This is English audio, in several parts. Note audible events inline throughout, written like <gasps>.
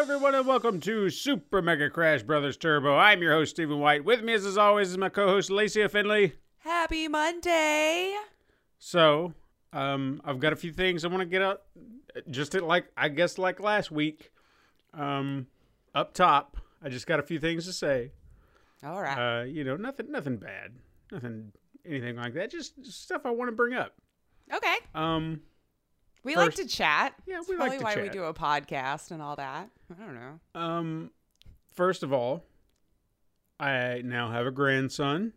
Hello, everyone, and welcome to Super Mega Crash Brothers Turbo. I'm your host, Stephen White. With me, as, as always, is my co-host, Lacey Finley. Happy Monday. So, um, I've got a few things I want to get out, just like I guess like last week. Um, up top, I just got a few things to say. All right. Uh, you know, nothing, nothing bad, nothing, anything like that. Just, just stuff I want to bring up. okay. Um, We first- like to chat. Yeah, we like probably to why we do a podcast and all that. I don't know. um, first of all, I now have a grandson.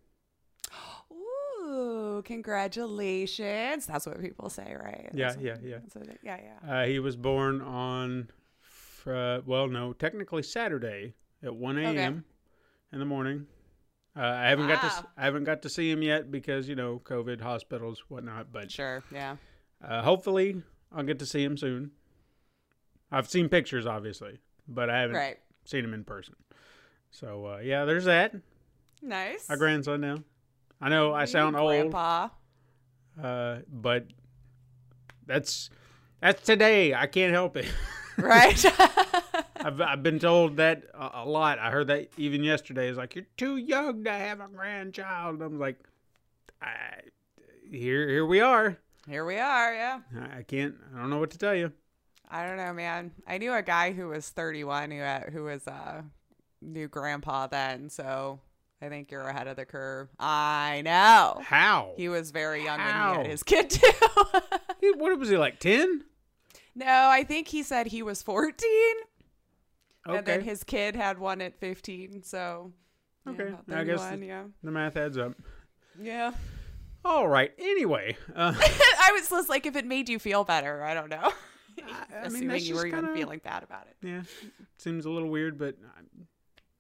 Ooh, congratulations. That's what people say, right? Yeah, yeah, yeah. they- yeah, yeah. Uh, he was born on, fr- well, no, technically Saturday at 1 a.m. in the morning. Uh, I haven't got to. I haven't got to see him yet because you know COVID, hospitals, whatnot. But Sure. Yeah. uh, hopefully, I'll get to see him soon. I've seen pictures, obviously, but I haven't Right. seen him in person. So uh, yeah, there's that. Nice. A grandson now. I know I sound old, Grandpa. uh, but that's that's today. I can't help it. Right. <laughs> I've, I've been told that a, a lot. I heard that even yesterday. It's like you're too young to have a grandchild. I'm like, I, here here we are. Here we are. Yeah. I, I can't. I don't know what to tell you. I don't know, man. I knew a guy who was 31 who had, who was a new grandpa then, so I think you're ahead of the curve. I know. How? He was very young when he had his kid too. <laughs> He- what was he like? Ten? no, I think he said he was 14 Okay. and then his kid had one at 15, so Okay, I guess the- yeah. The math adds up. Yeah. All right. Anyway, uh, <laughs> I was just like if it made you feel better, I don't know. <laughs> I mean, Assuming that's you were kinda- feeling bad about it. yeah, seems a little weird, but I'm,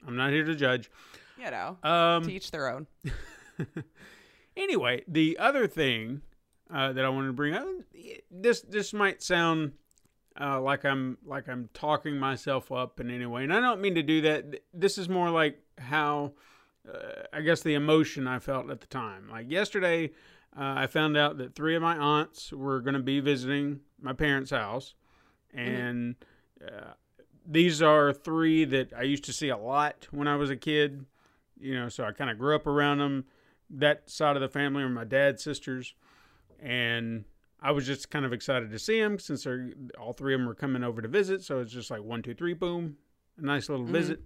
I'm not here to judge. You know, Um, teach their own. <laughs> anyway, the other thing uh, that I wanted to bring up this this might sound uh, like I'm like I'm talking myself up in any way, and I don't mean to do that. This is more like how uh, I guess the emotion I felt at the time. Like yesterday, uh, I found out that three of my aunts were going to be visiting my parents' house, and uh, these are three that I used to see a lot when I was a kid. You know, so I kind of grew up around them. That side of the family are my dad's sisters, and I was just kind of excited to see them since they're all three of them were coming over to visit. So it's just like one, two, three, boom, a nice little visit.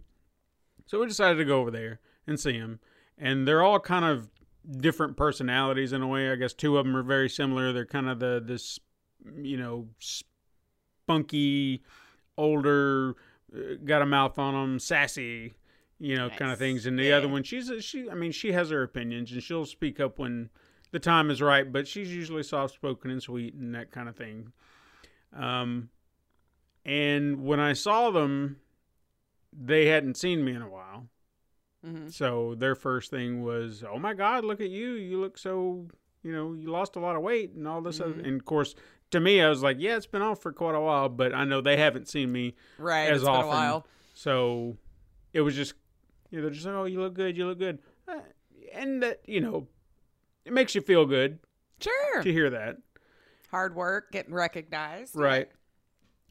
So we decided to go over there and see them, and they're all kind of different personalities in a way. I guess two of them are very similar. They're kind of the this, you know, spunky, older, uh, got a mouth on them, sassy, you know, kind of things. And the Yeah. other one, she's a, she. I mean, she has her opinions and she'll speak up when the time is right. But she's usually soft spoken and sweet and that kind of thing. Um, and when I saw them, they hadn't seen me in a while. Hmm So their first thing was, "Oh my God, look at you! You look so, you know, you lost a lot of weight and all this." Other. Mhm. And of course, to me, I was like, "Yeah, it's been off for quite a while," but I know they haven't seen me, Right. As it's been often. a while. so it was just, you know, they're just like, "Oh, you look good, you look good," uh, and that, you know, it makes you feel good Sure. to hear that, Hard work, getting recognized. right?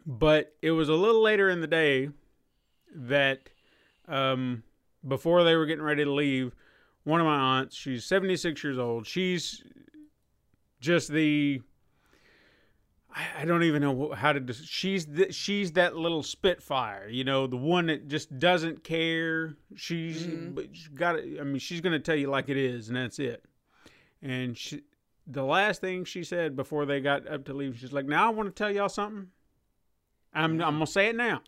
But it was a little later in the day that, um, before they were getting ready to leave, one of my aunts, she's 76 years old. She's just the I don't even know how to. She's the, she's that little spitfire, you know, the one that just doesn't care. She's Mhm. she got. I mean, she's gonna tell you like it is, and that's it. And she, the last thing she said before they got up to leave, she's like, "Now I want to tell y'all something." I'm I'm gonna say it now.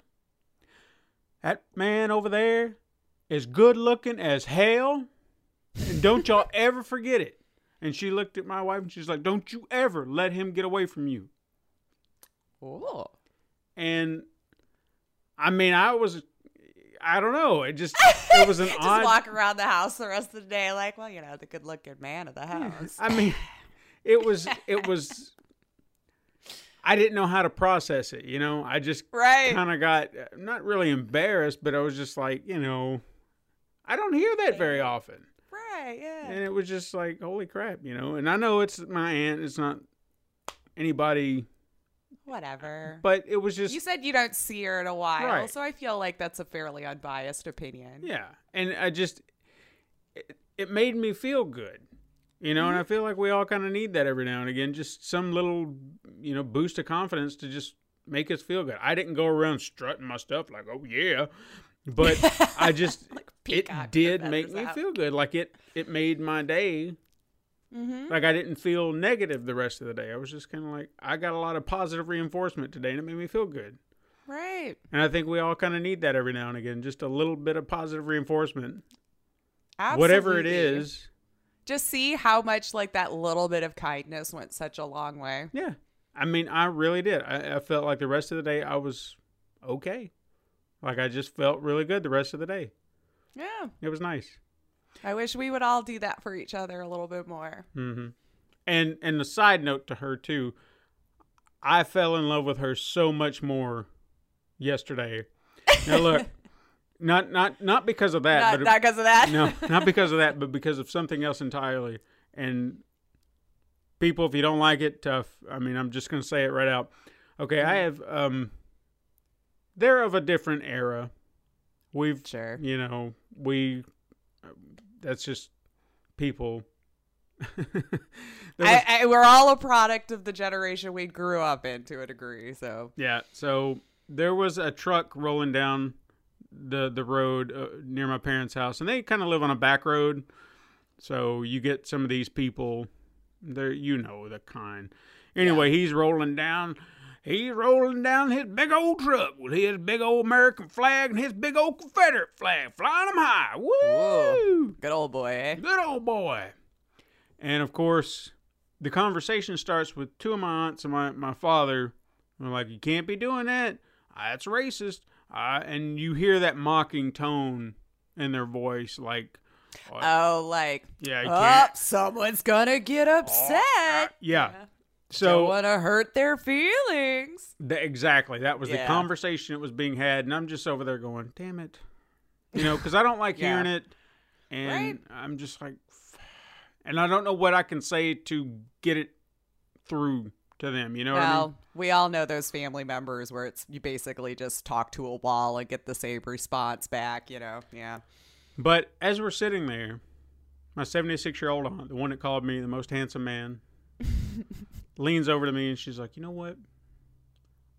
That man over there is good looking as hell, and don't y'all <laughs> ever forget it. And she looked at my wife and she's like, "Don't you ever let him get away from you." Ooh. And I mean, I was, I don't know. It just <laughs> it was an Just odd. walk around the house the rest of the day, like, well, you know, the good looking man of the house. I mean, it was it was. I didn't know how to process it. You know, I just Right. kind of got not really embarrassed, but I was just like, you know, I don't hear that very often, Right, yeah. and it was just like, holy crap, you know. And I know it's my aunt; it's not anybody, Whatever. but it was just you said you don't see her in a while, Right. so I feel like that's a fairly unbiased opinion. Yeah, and I just it, it made me feel good, you know, and I mm-hmm. feel like we all kind of need that every now and again, just some little you know boost of confidence to just make us feel good. I didn't go around strutting my stuff like, oh yeah, but <laughs> I just Like it did make me out. feel good. Like it it made my day. Mm-hmm. Like I didn't feel negative the rest of the day. I was just kind of like I got a lot of positive reinforcement today, and it made me feel good. Right. And I think we all kind of need that every now and again, just a little bit of positive reinforcement Absolutely. whatever it is. Just see how much like that little bit of kindness went such a long way. Yeah. I mean, I really did. I, I felt like the rest of the day I was okay. Like I just felt really good the rest of the day. Yeah. It was nice. I wish we would all do that for each other a little bit more. hmm And and the side note to her too, I fell in love with her so much more yesterday. Now look, <laughs> not not not because of that, not but not because of that. no, not <laughs> because of that, but because of something else entirely. And people, if you don't like it, tough. I mean, I'm just gonna say it right out. Okay, I have um, they're of a different era. We've, Sure. you know, we. That's just people. <laughs> Was- I, I, we're all a product of the generation we grew up in to a degree. So Yeah. So there was a truck rolling down the the road uh, near my parents' house, and they kind of live on a back road. So you get some of these people. They're you know the kind. Anyway, he's rolling down. He's rolling down his big old truck with his big old American flag and his big old Confederate flag flying them high. Woo! Whoa. good old boy. Eh? Good old boy. And of course, the conversation starts with two of my aunts and my, my father. They're like, You can't be doing that. Ah, That's racist. Uh, and you hear that mocking tone in their voice, like, Oh, like Yeah, oh, someone's gonna get upset. Yeah. Don't So, want to hurt their feelings. th- exactly. That was the Yeah. conversation that was being had. And I'm just over there going, Damn it. You know, because I don't like <laughs> Yeah. hearing it. And Right. I'm just like, and I don't know what I can say to get it through to them. You know what I mean? Well, we all know those family members where it's you basically just talk to a wall and get the same response back. You know, yeah. But as we're sitting there, my 76 year old aunt, the one that called me the most handsome man, <laughs> leans over to me and she's like, You know what?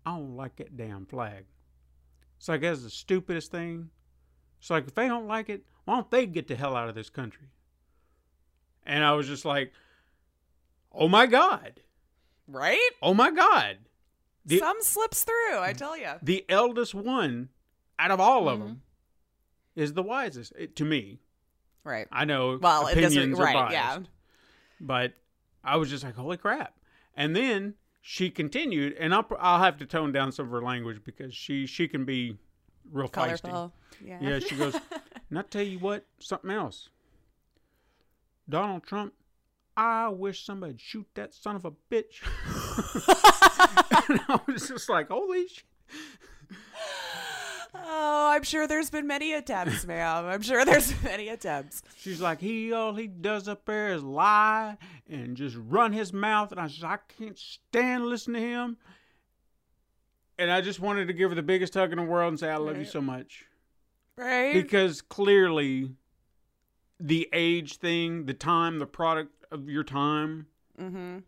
I don't like that damn flag. It's like, that's the stupidest thing. It's like, if they don't like it, why don't they get the hell out of this country? And I was just like, Oh my God. Right? Oh my God. The, Some slips through. I tell you. the eldest one out of all of Mhm. them is the wisest eh, to me. Right. I know Well, it doesn't. opinions are Right. biased, Yeah. but I was just like, holy crap! And then she continued, and I'll I'll have to tone down some of her language because she she can be real feisty. Yeah. Yeah, she goes, <laughs> and I tell you what, something else. Donald Trump, I wish somebody'd shoot that son of a bitch. <laughs> and I was just like, holy shit. Oh, I'm sure there's been many attempts, ma'am. I'm sure there's <laughs> many attempts. She's like, he all he does up there is lie and just run his mouth. And I said, I can't stand listening to him. And I just wanted to give her the biggest hug in the world and say, I love you so much. Right? Because clearly, the age thing, the time, the product of your time, mm-hmm.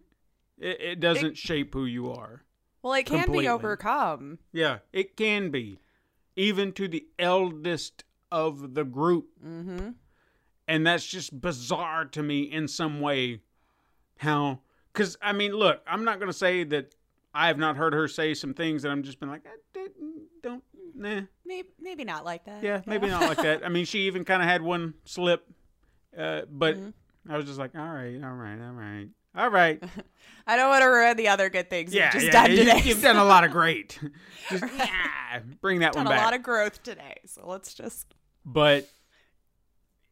it, it doesn't shape who you are. Well, it can Completely. be overcome. Yeah, it can be. Even to the eldest of the group. Mm-hmm. and that's just bizarre to me in some way how because i mean look i'm not going to say that I have not heard her say some things that I'm just been like, "Eh, eh, don't, nah, Maybe, maybe not like that. yeah, maybe not like that. <laughs> I mean, she even kind of had one slip, uh, but I was just like, all right, all right, all right, all right. <laughs> I don't want to ruin the other good things yeah, you've just yeah, done today. You've done a lot of great. <laughs> Just, yeah, bring that done one back. a lot of growth today. So let's just. but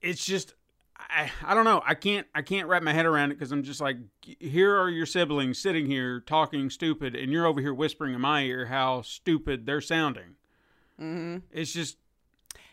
it's just I, I don't know i can't i can't wrap my head around it because i'm just like here are your siblings sitting here talking stupid and you're over here whispering in my ear how stupid they're sounding hmm it's just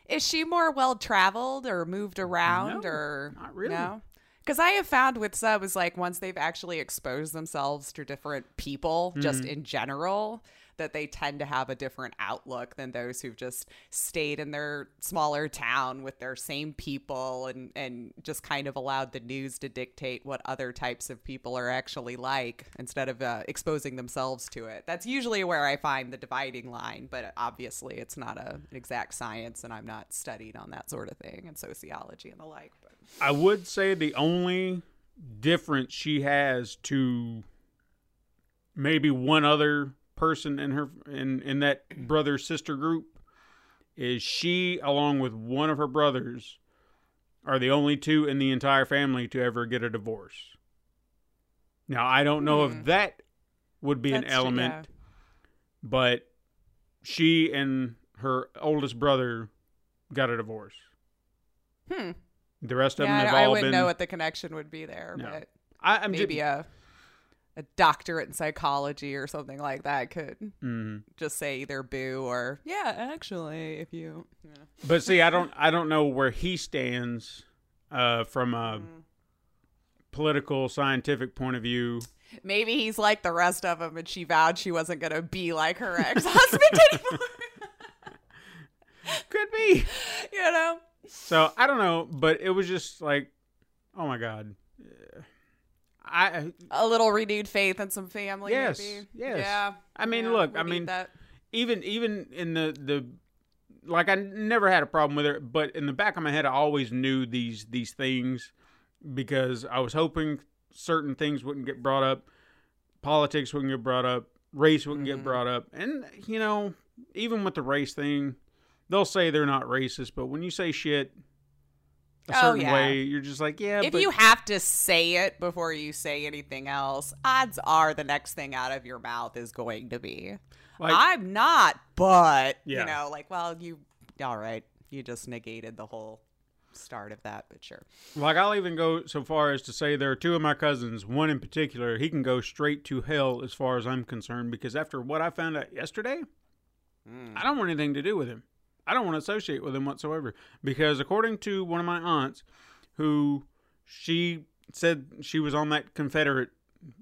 Is she more well traveled or moved around No, or not really. No. Because I have found with some is like once they've actually exposed themselves to different people, just Mm-hmm. in general, that they tend to have a different outlook than those who've just stayed in their smaller town with their same people and and just kind of allowed the news to dictate what other types of people are actually like instead of uh, exposing themselves to it. That's usually where I find the dividing line, but obviously it's not a, an exact science, and I'm not studied on that sort of thing and sociology and the like. I would say the only difference she has to maybe one other person in her in in that brother sister group is she along with one of her brothers are the only two in the entire family to ever get a divorce now i don't know if that would be an That's true, element yeah. but she and her oldest brother got a divorce Hmm. The rest of yeah, them have I, I wouldn't been know what the connection would be there, No. but I, I'm maybe just, a a doctorate in psychology or something like that could Mhm. just say either boo or yeah, actually, if you. Yeah. But see, I don't I don't know where he stands uh, from a political scientific point of view. Maybe he's like the rest of them, and she vowed she wasn't gonna be like her ex husband <laughs> anymore. Could be. <laughs> you know. So I don't know, but it was just like, oh my god. I A little renewed faith in some family. Yes, maybe. yes. Yeah. I mean, yeah, look, I mean, that. even even in the the like I never had a problem with it, but in the back of my head I always knew these these things because I was hoping certain things wouldn't get brought up, politics wouldn't get brought up, race wouldn't Mm-hmm. get brought up. And you know, even with the race thing, they'll say they're not racist, but when you say shit a Oh, certain yeah. way, you're just like, yeah, if but you have to say it before you say anything else, odds are the next thing out of your mouth is going to be, like I'm not, but, Yeah. you know, like, well, you, all right, you just negated the whole start of that, but sure. Like I'll even go so far as to say there are two of my cousins, one in particular, he can go straight to hell as far as I'm concerned because after what I found out yesterday, hmm. I don't want anything to do with him. I don't want to associate with him whatsoever because according to one of my aunts who she said she was on that Confederate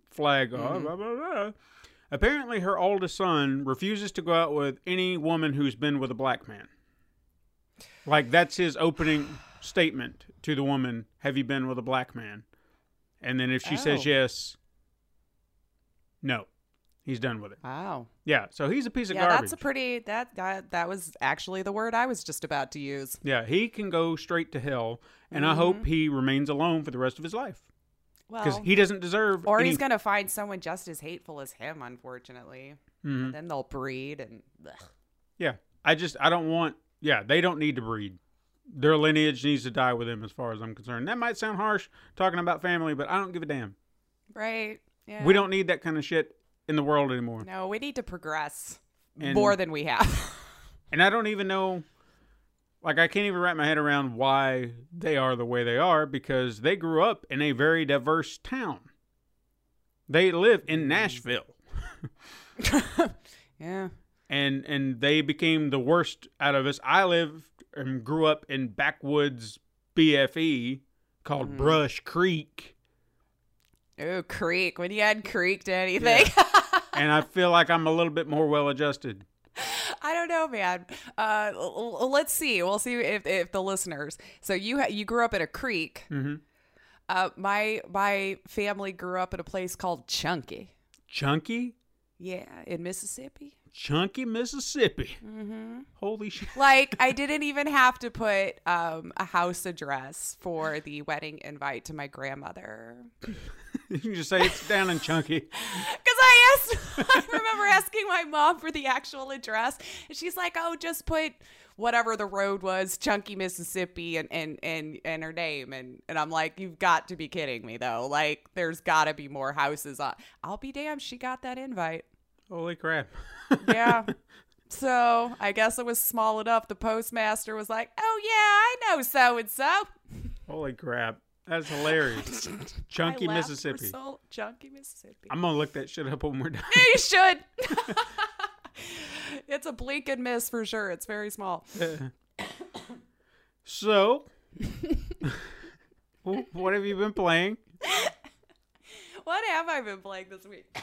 flag uh, blah, blah, blah, apparently her oldest son refuses to go out with any woman who's been with a black man. Like that's his opening <sighs> statement to the woman, "Have you been with a black man?" And then if she says Oh. yes, no. He's done with it. Wow. Yeah, so he's a piece of Yeah, garbage. that's a pretty, that, that, that was actually the word I was just about to use. yeah, he can go straight to hell, and I hope he remains alone for the rest of his life because Well, he doesn't deserve. or any- he's going to find someone just as hateful as him, unfortunately. Mhm. And then they'll breed and, ugh. Yeah, I just I don't want. Yeah, they don't need to breed. Their lineage needs to die with them, as far as I'm concerned. That might sound harsh talking about family, but I don't give a damn. right? Yeah. We don't need that kind of shit in the world anymore. No, we need to progress And- more than we have. <laughs> And I don't even know, like, I can't even wrap my head around why they are the way they are because they grew up in a very diverse town. They live in mm. Nashville, <laughs> yeah. and and they became the worst out of us. I lived and grew up in backwoods BFE called mm. Brush Creek, Oh, creek. When you add creek to anything. And I feel like I'm a little bit more well adjusted. I don't know, man. Uh, l- l- let's see. We'll see if, if the listeners. So you ha- you grew up in a creek. Mhm. Uh, my my family grew up in a place called Chunky. Chunky, Yeah, in Mississippi. Chunky, Mississippi. Mm-hmm. Holy shit! Like I <laughs> didn't even have to put um, a house address for the wedding invite to my grandmother. you can just say it's down in Chunky. <laughs> Because I asked, <laughs> I remember asking my mom for the actual address, and she's like, "Oh, just put whatever the road was, Chunky, Mississippi, and and and and her name." And and I'm like, "You've got to be kidding me, though! Like, there's got to be more houses on." I'll be damned, she got that invite. Holy crap. Yeah. So I guess it was small enough. The postmaster was like, "Oh yeah, I know so and so." Holy crap. That's hilarious. <laughs> Chunky, I laughed for Mississippi. So, Chunky, Mississippi. I'm gonna look that shit up when we're done. Yeah, you should. <laughs> <laughs> it's a blink and miss for sure. It's very small. So, what have you been playing? What have I been playing this week?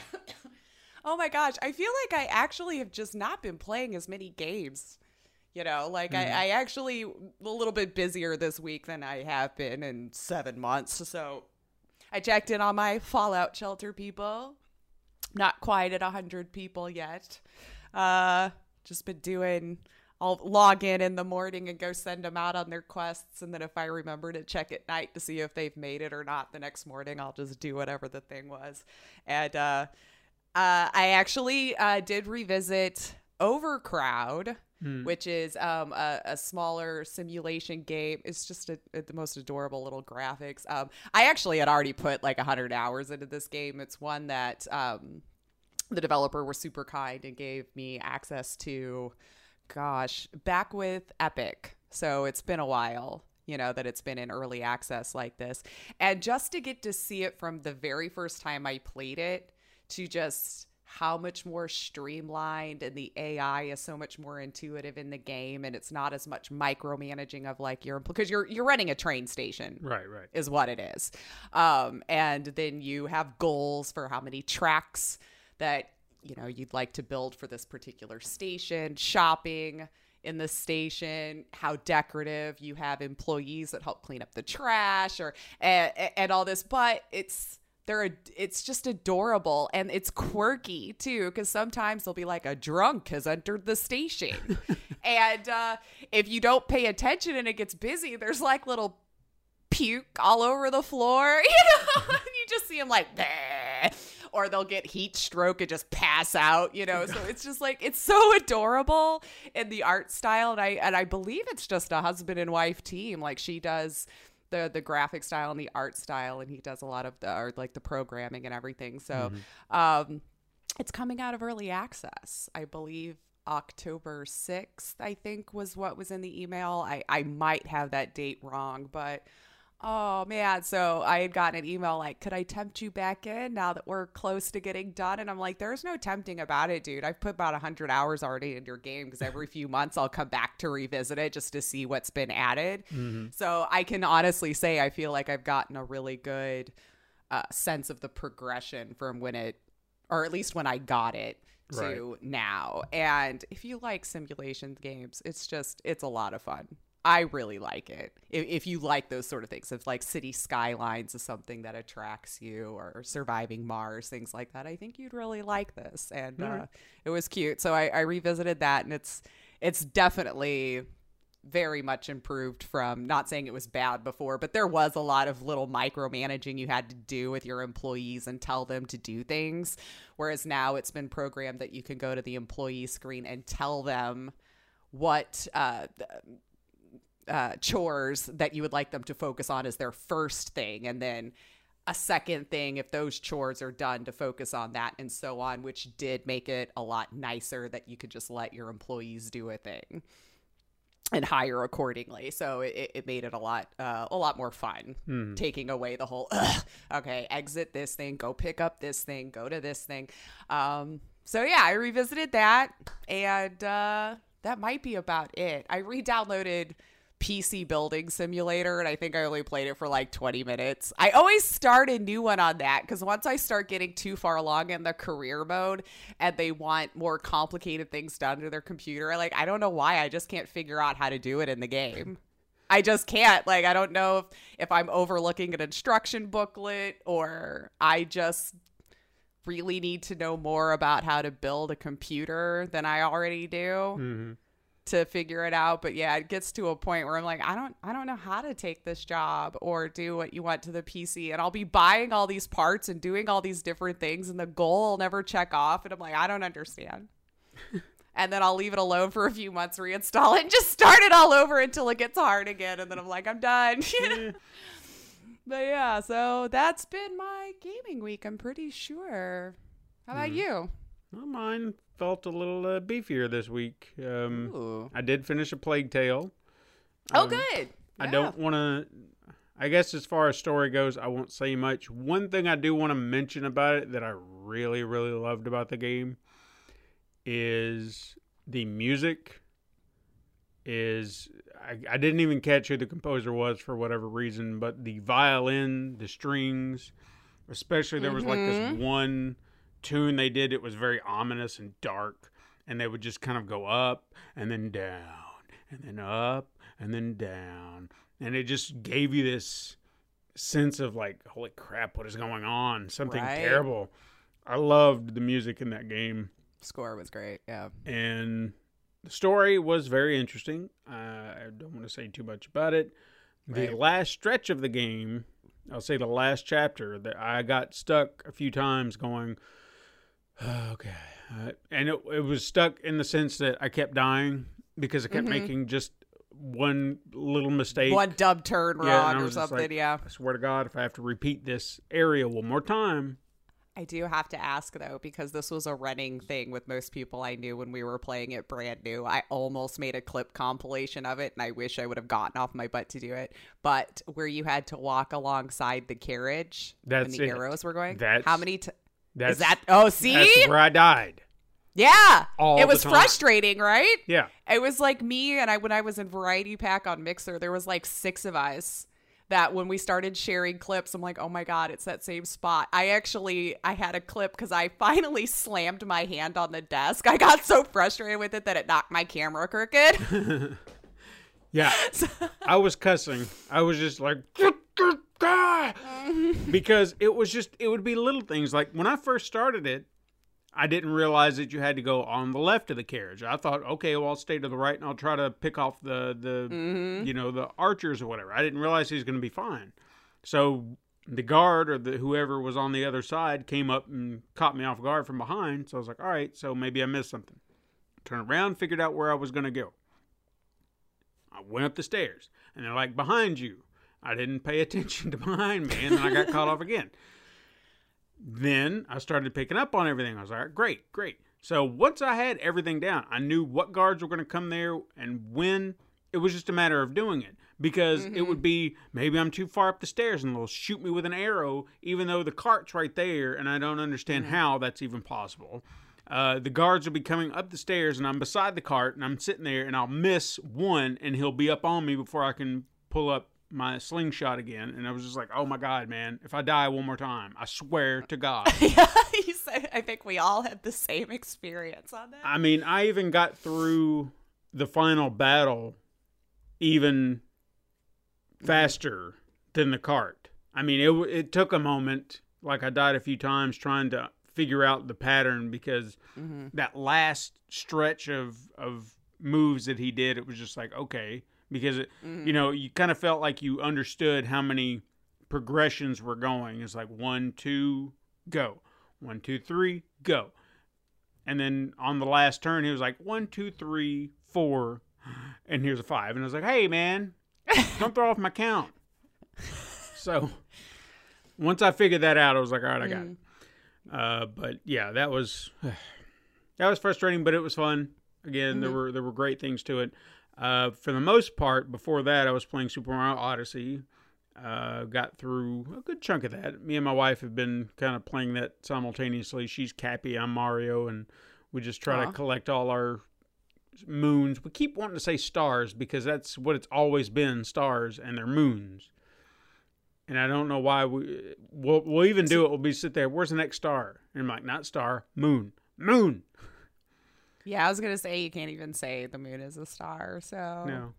Oh my gosh, I feel like I actually have just not been playing as many games. You know, like I, I actually a little bit busier this week than I have been in seven months. So I checked in on my Fallout shelter people. Not quite at hundred people yet. Uh, just been doing. I'll log in in the morning and go send them out on their quests, and then if I remember to check at night to see if they've made it or not the next morning, I'll just do whatever the thing was. And uh, uh, I actually uh, did revisit Overcrowd, which is um, a, a smaller simulation game. It's just a, a- the most adorable little graphics. Um, I actually had already put like 100 hours into this game. It's one that um, the developer was super kind and gave me access to, gosh, back with Epic. So it's been a while. You know, that it's been in early access like this. And just to get to see it from the very first time I played it to just how much more streamlined and the AI is so much more intuitive in the game and it's not as much micromanaging of like your because you're you're running a train station Right, right. is what it is. Um, and then you have goals for how many tracks that you know you'd like to build for this particular station, shopping in the station, how decorative you have employees that help clean up the trash or and, and all this, but it's they're ad- it's just adorable and it's quirky too because sometimes they'll be like a drunk has entered the station <laughs> and uh, if you don't pay attention and it gets busy there's like little puke all over the floor, <laughs> you know, and you just see them like, "Bleh," or they'll get heat stroke and just pass out, you know. So it's just like it's so adorable in the art style, and I and I believe it's just a husband and wife team. Like she does the the graphic style and the art style, and he does a lot of the or like the programming and everything. So, um, it's coming out of early access, I believe. October 6th, I think, was what was in the email. I, I might have that date wrong, but oh man. So I had gotten an email like, could I tempt you back in now that we're close to getting done? And I'm like, there's no tempting about it, dude. I've put about 100 hours already in your game because every few months I'll come back to revisit it just to see what's been added. So I can honestly say I feel like I've gotten a really good uh, sense of the progression from when it, or at least when I got it to now. And if you like simulation games, it's just, it's a lot of fun. I really like it. If, if you like those sort of things, if like city skylines is something that attracts you, or surviving Mars, things like that, I think you'd really like this. And uh, it was cute. So I, I revisited that, and it's it's definitely very much improved from not saying it was bad before, but there was a lot of little micromanaging you had to do with your employees and tell them to do things. Whereas now it's been programmed that you can go to the employee screen and tell them what uh, uh, chores that you would like them to focus on as their first thing. And then a second thing if those chores are done to focus on that and so on, which did make it a lot nicer that you could just let your employees do a thing and hire accordingly. So it, it made it a lot uh, a lot more fun, taking away the whole okay, exit this thing, go pick up this thing, go to this thing. Um, so yeah, I revisited that, and uh, that might be about it. I re-downloaded. PC Building Simulator, and I think I only played it for like 20 minutes. I always start a new one on that because once I start getting too far along in the career mode and they want more complicated things done to their computer, like I don't know why I just can't figure out how to do it in the game. I just can't. Like I don't know if if I'm overlooking an instruction booklet or I just really need to know more about how to build a computer than I already do. Mm-hmm. To figure it out. But yeah, it gets to a point where I'm like, I don't I don't know how to take this job or do what you want to the PC. And I'll be buying all these parts and doing all these different things and the goal will never check off. And I'm like, I don't understand. <laughs> and then I'll leave it alone for a few months, reinstall it, and just start it all over until it gets hard again. And then I'm like, I'm done. <laughs> but yeah, so that's been my gaming week. I'm pretty sure. How about hmm. you? not mine felt a little uh, beefier this week. Um, I did finish a Plague Tale. Oh, Um, good. I don't want to. I guess as far as story goes, I won't say much. One thing I do want to mention about it that I really, really loved about the game is the music. Is I, I didn't even catch who the composer was for whatever reason, but the violin, the strings, especially there was like this one tune they did. It was very ominous and dark, and they would just kind of go up and then down and then up and then down, and it just gave you this sense of like, holy crap, what is going on? Something Right. terrible. I loved the music in that game, Score was great. Yeah. and the story was very interesting. Uh, I don't want to say too much about it. The Right. last stretch of the game, I'll say the last chapter, that I got stuck a few times going, okay. Uh, and it, it was stuck in the sense that I kept dying because I kept making just one little mistake. One dub turn Yeah, and I wrong or was just something. like, yeah. I swear to God, if I have to repeat this area one more time, I do have to ask though, because this was a running thing with most people I knew when we were playing it brand new. I almost made a clip compilation of it, and I wish I would have gotten off my butt to do it. But where you had to walk alongside the carriage That's when the it. arrows were going. That's- how many? T- that's is that? Oh, see, that's where I died. yeah, all it was frustrating, right? Yeah. It was like me and I when I was in Variety Pack on Mixer, there was like six of us that when we started sharing clips, I'm like, oh my god, it's that same spot. I actually I had a clip because I <laughs> finally slammed my hand on the desk. I got so frustrated with it that it knocked my camera crooked. <laughs> Yeah. <laughs> I was cussing. I was just like, <laughs> because it was just, it would be little things. Like when I first started it, I didn't realize that you had to go on the left of the carriage. I thought, okay, well, I'll stay to the right and I'll try to pick off the, the mm-hmm. you know, the archers or whatever. I didn't realize he was going to be fine. So the guard or the whoever was on the other side came up and caught me off guard from behind. So I was like, all right, so maybe I missed something. Turned around, figured out where I was going to go. I went up the stairs, and they're like, behind you. I didn't pay <laughs> attention to behind me, and then I got caught off again. Then I started picking up on everything. I was like, great, great. So once I had everything down, I knew what guards were going to come there and when. It was just a matter of doing it because it would mm-hmm. be maybe I'm too far up the stairs and they'll shoot me with an arrow, even though the cart's right there, and I don't understand mm-hmm. how that's even possible. Uh, the guards will be coming up the stairs, and I'm beside the cart, and I'm sitting there, and I'll miss one, and he'll be up on me before I can pull up my slingshot again. And I was just like, oh my God, man, if I die one more time, I swear to God. <laughs> yeah, you said, I think we all had the same experience on that. I mean, I even got through the final battle even faster than the cart. I mean, it it took a moment. Like I died a few times trying to figure out the pattern because mm-hmm. that last stretch of of moves that he did, it was just like okay, because it, you mm-hmm. know you kind of felt like you understood how many progressions were going. It's like one, two, go, one, two, three, go. And then on the last turn, he was like, one, two, three, four, and here's a five. And I was like, hey, man, don't throw off my count. <laughs> So once I figured that out, I was like, all right, I got mm-hmm. it. Uh, but yeah, that was <sighs> that was frustrating, but it was fun. Again, there were there were great things to it. Uh, for the most part, before that, I was playing Super Mario Odyssey. Uh, got through a good chunk of that. Me and my wife have been kind of playing that simultaneously. She's Cappy, I'm Mario, and we just try to collect all our moons. We keep wanting to say stars because that's what it's always been stars, and they're moons. And I don't know why we we'll, we'll even do it. We'll be sit there. Where's the next star? And I'm like, not star, moon, moon. <laughs> Yeah, I was gonna say you can't even say the moon is a star. So No,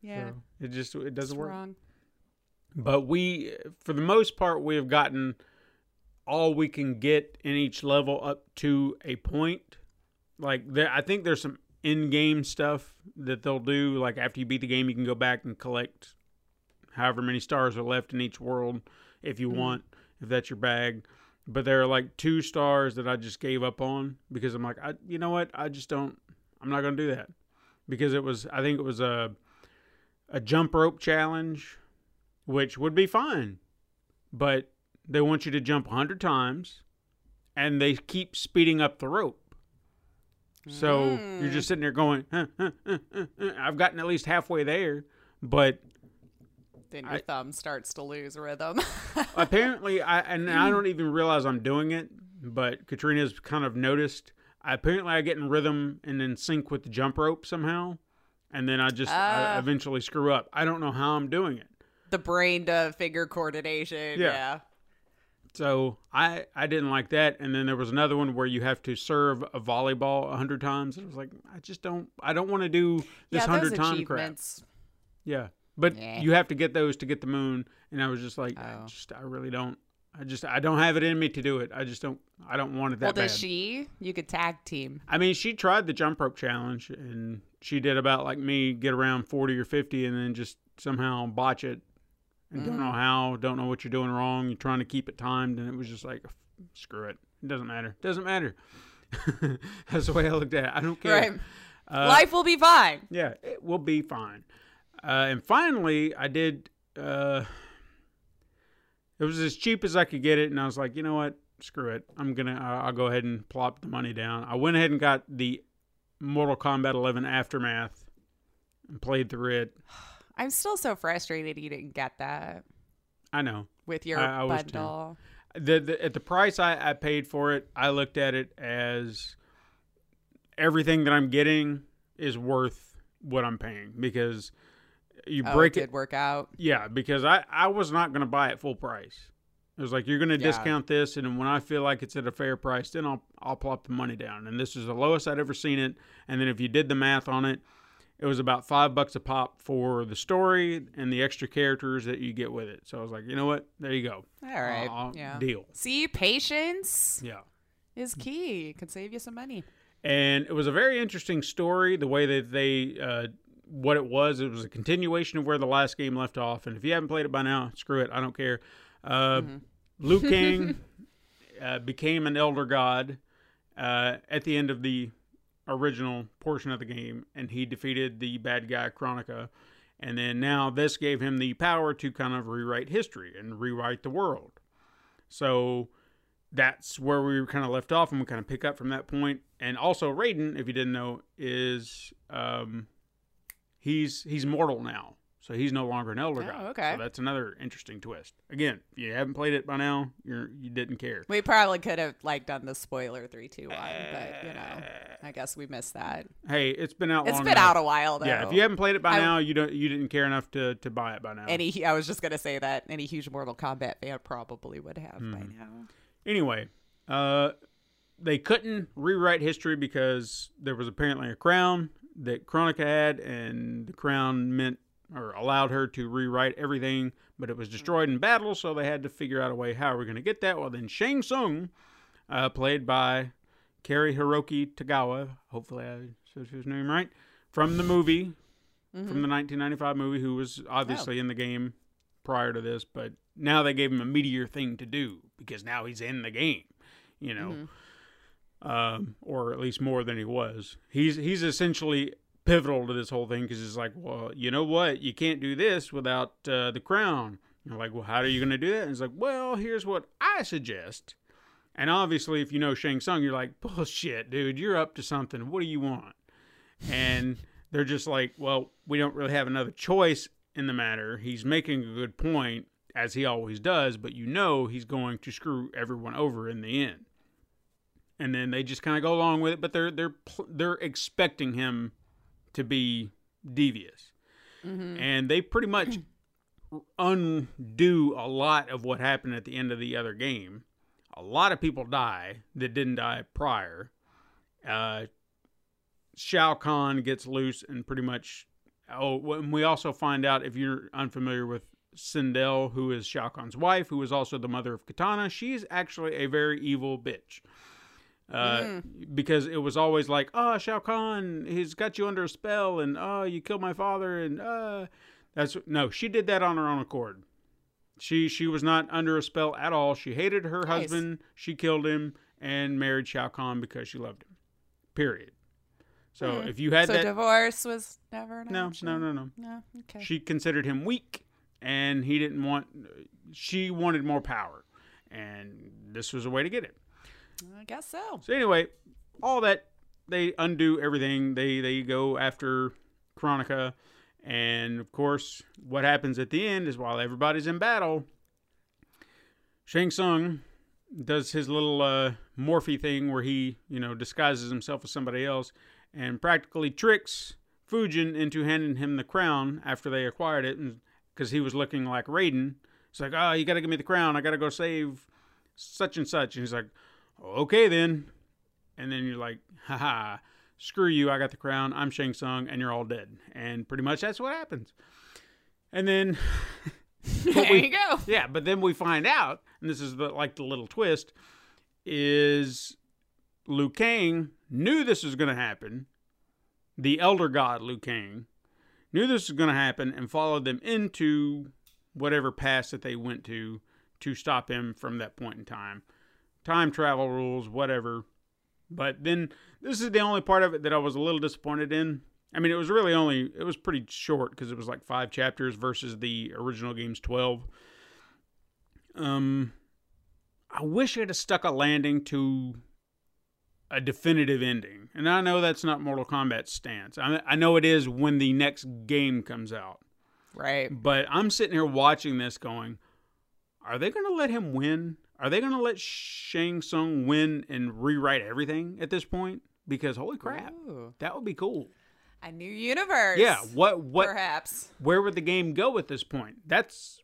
yeah, so it just it doesn't work. wrong. But we, for the most part, we have gotten all we can get in each level up to a point. Like there, I think there's some in-game stuff that they'll do. Like after you beat the game, you can go back and collect however many stars are left in each world if you mm-hmm. want, if that's your bag. But there are like two stars that I just gave up on because I'm like, I, you know what? I just don't. I'm not gonna do that because it was. I think it was a a jump rope challenge, which would be fine, but they want you to jump 100 times and they keep speeding up the rope. So you're just mm. sitting there going, huh, huh, huh. I've gotten at least halfway there, but Then your I- thumb starts to lose rhythm. <laughs> apparently I and I don't even realize I'm doing it, but Katrina's kind of noticed. I, apparently I get in rhythm and in sync with the jump rope somehow, and then I just I Ah. eventually screw up. I don't know how I'm doing it. the brain to finger coordination. Yeah. Yeah. So I I didn't like that, and then there was another one where you have to serve a volleyball a hundred times. And I was like, I just don't I don't want to do this yeah, hundred time crap. Yeah, but Yeah. you have to get those to get the moon, and I was just like, I Oh. just I really don't. I just I don't have it in me to do it. I just don't I don't want it that Well, bad. does she? You could tag team. I mean, she tried the jump rope challenge, and she did about like me, get around forty or fifty, and then just somehow botch it, and don't Mm. know how, don't know what you're doing wrong. You're trying to keep it timed, and it was just like, screw it, it doesn't matter, It doesn't matter. <laughs> That's the way I looked at it. I don't care. Right. Uh, Life will be fine. yeah, it will be fine. Uh, and finally, I did. Uh, it was as cheap as I could get it, and I was like, you know what? Screw it. I'm gonna. I'll I'll go ahead and plop the money down. I went ahead and got the Mortal Kombat 11 Aftermath and played through it. <sighs> I'm still so frustrated you didn't get that I know. with your I- I bundle. The, the at the price I, I paid for it, I looked at it as everything that I'm getting is worth what I'm paying because you Oh, break it it work out. Yeah, because I, I was not going to buy it full price. It was like you're going to Yeah. discount this, and when I feel like it's at a fair price, then I'll I'll plop the money down. And this is the lowest I'd ever seen it. And then if you did the math on it, it was about five bucks a pop for the story and the extra characters that you get with it. So I was like, you know what? There you go. All right. I'll- yeah. Deal. See, patience Yeah. is key. It can save you some money. and it was a very interesting story the way that they uh, what it was. It was a continuation of where the last game left off. And if you haven't played it by now screw it. I don't care. Uh, liu <laughs> kang uh, became an elder god uh, at the end of the original portion of the game and he defeated the bad guy Kronika. And then now this gave him the power to kind of rewrite history and rewrite the world. So that's where we kind of left off, and we kind of pick up from that point. And also, Raiden, if you didn't know, is um, he's he's mortal now, so he's no longer an elder Oh, god. okay. So that's another interesting twist. Again, if you haven't played it by now, you're you didn't care. We probably could have like done the spoiler three, two, one, but you know, I guess we missed that. Hey, it's been out. It's been enough. out a while though. Yeah, if you haven't played it by I- now, you don't you didn't care enough to to buy it by now. any, I was just gonna say that any huge Mortal Kombat fan probably would have by Hmm. now. Anyway, uh, they couldn't rewrite history because there was apparently a crown that Kronika had, and the crown meant or allowed her to rewrite everything, but it was mm. destroyed in battle, so they had to figure out a way how we're going to get that. Well, then Shang Tsung, uh, played by Cary Hiroki Tagawa, hopefully I said his name right, from the movie, mm-hmm. from the 1995 movie, who was obviously oh. in the game prior to this, but now they gave him a meatier thing to do because now he's in the game, you know, mm-hmm. Um, or at least more than he was. He's he's essentially pivotal to this whole thing because it's like, well, you know what, you can't do this without uh, the crown. You're like, well, how are you going to do that? And it's like, well, here's what I suggest. And obviously, if you know Shang Tsung, you're like, bullshit, dude, you're up to something. What do you want? And they're just like, well, we don't really have another choice in the matter. He's making a good point, as he always does, but you know he's going to screw everyone over in the end. And then they just kind of go along with it, but they're they're they're expecting him to be devious, and they pretty much <clears throat> undo a lot of what happened at the end of the other game. A lot of people die that didn't die prior. Uh, Shao Kahn gets loose and pretty much. Oh, and we also find out if you're unfamiliar with Sindel, who is Shao Kahn's wife, who is also the mother of Kitana, she's actually a very evil bitch. Uh, Because it was always like, oh, Shao Kahn, he's got you under a spell, and oh, you killed my father, and uh, that's no. She did that on her own accord. She she was not under a spell at all. She hated her Nice. husband. She killed him and married Shao Kahn because she loved him. Period. So if you had that, so that, divorce was never an no, option? no, no, no. No, okay. She considered him weak, and he didn't want. She wanted more power, and this was a way to get it. I guess so. So anyway, all that they undo everything. They they go after Kronika, and of course, what happens at the end is while everybody's in battle, Shang Tsung does his little uh, Morphe thing where he you know disguises himself as somebody else and practically tricks Fujin into handing him the crown after they acquired it, because he was looking like Raiden. It's like, oh, you got to give me the crown. I got to go save such and such. And he's like, okay then. And then you're like, haha, screw you. I got the crown. I'm Shang Tsung, and you're all dead. And pretty much that's what happens. And then, <laughs> there we- you go. yeah, but then we find out, and this is the, like the little twist, is Liu Kang knew this was going to happen. The elder god Liu Kang knew this was going to happen and followed them into whatever pass that they went to to stop him from that point in time. Time travel rules, whatever. But then this is the only part of it that I was a little disappointed in. I mean, it was really only it was pretty short because it was like five chapters versus the original game's twelve. Um, I wish it had stuck a landing to a definitive ending, and I know that's not Mortal Kombat's stance. I, I know it is when the next game comes out, Right. but I'm sitting here watching this, going, "Are they going to let him win? Are they going to let Shang Tsung win and rewrite everything at this point? Because holy crap, Ooh. that would be cool." A new universe. Yeah, what what Perhaps. where would the game go at this point? That's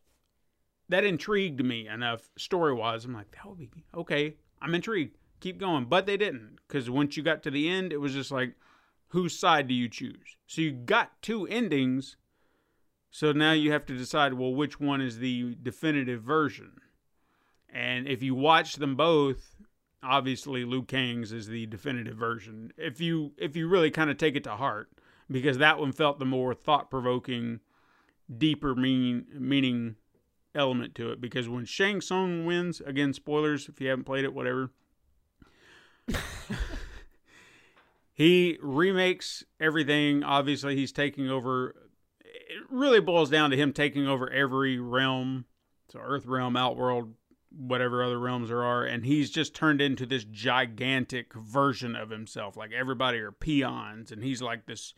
that intrigued me enough story wise. I'm like, that would be okay. I'm intrigued. Keep going, but they didn't because once you got to the end, it was just like, whose side do you choose? So you got two endings. So now you have to decide, well, which one is the definitive version? And if you watch them both, obviously Liu Kang's is the definitive version. If you if you really kind of take it to heart, because that one felt the more thought provoking, deeper meaning meaning element to it. Because when Shang Tsung wins, again, spoilers if you haven't played it, whatever. <laughs> he remakes everything. Obviously, he's taking over. It really boils down to him taking over every realm. So Earth realm, Outworld, whatever other realms there are, and he's just turned into this gigantic version of himself. Like everybody are peons, and he's like this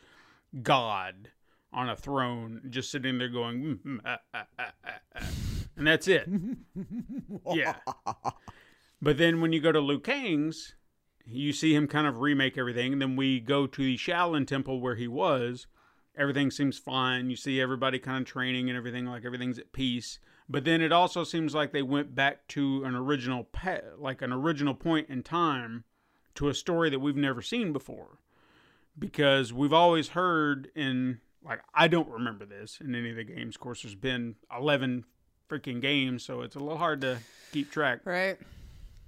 god on a throne, just sitting there going, "Mm, mm, ah, ah, ah, ah, ah." and that's it. <laughs> yeah. But then when you go to Liu Kang's, you see him kind of remake everything. And then we go to the Shaolin Temple where he was. Everything seems fine. You see everybody kind of training and everything, like everything's at peace. But then it also seems like they went back to an original, like an original point in time, to a story that we've never seen before. Because we've always heard in, like, I don't remember this in any of the games. Of course, there's been 11 freaking games, so it's a little hard to keep track Right.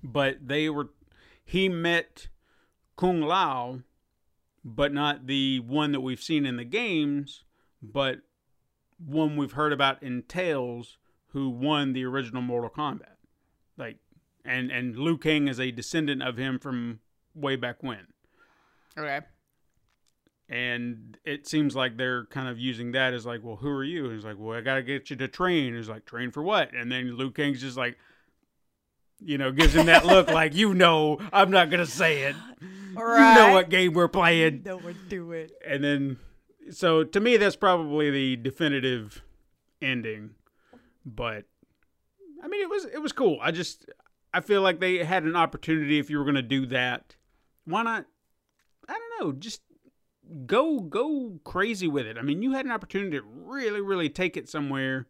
but they were he met Kung Lao, but not the one that we've seen in the games, but one we've heard about in Tales, who won the original Mortal Kombat. Like, and and Liu Kang is a descendant of him from way back when, Okay. and it seems like they're kind of using that as like, well, who are you? And he's like, well, I gotta get you to train. He's like, train for what? And then Liu Kang's just like. You know, gives him that look <laughs> like you know I'm not gonna say it. Right. You know what game we're playing. No one do it. And then, so to me, that's probably the definitive ending. But I mean, it was it was cool. I just I feel like they had an opportunity if you were gonna do that. Why not? I don't know. Just go go crazy with it. I mean, you had an opportunity to really really take it somewhere,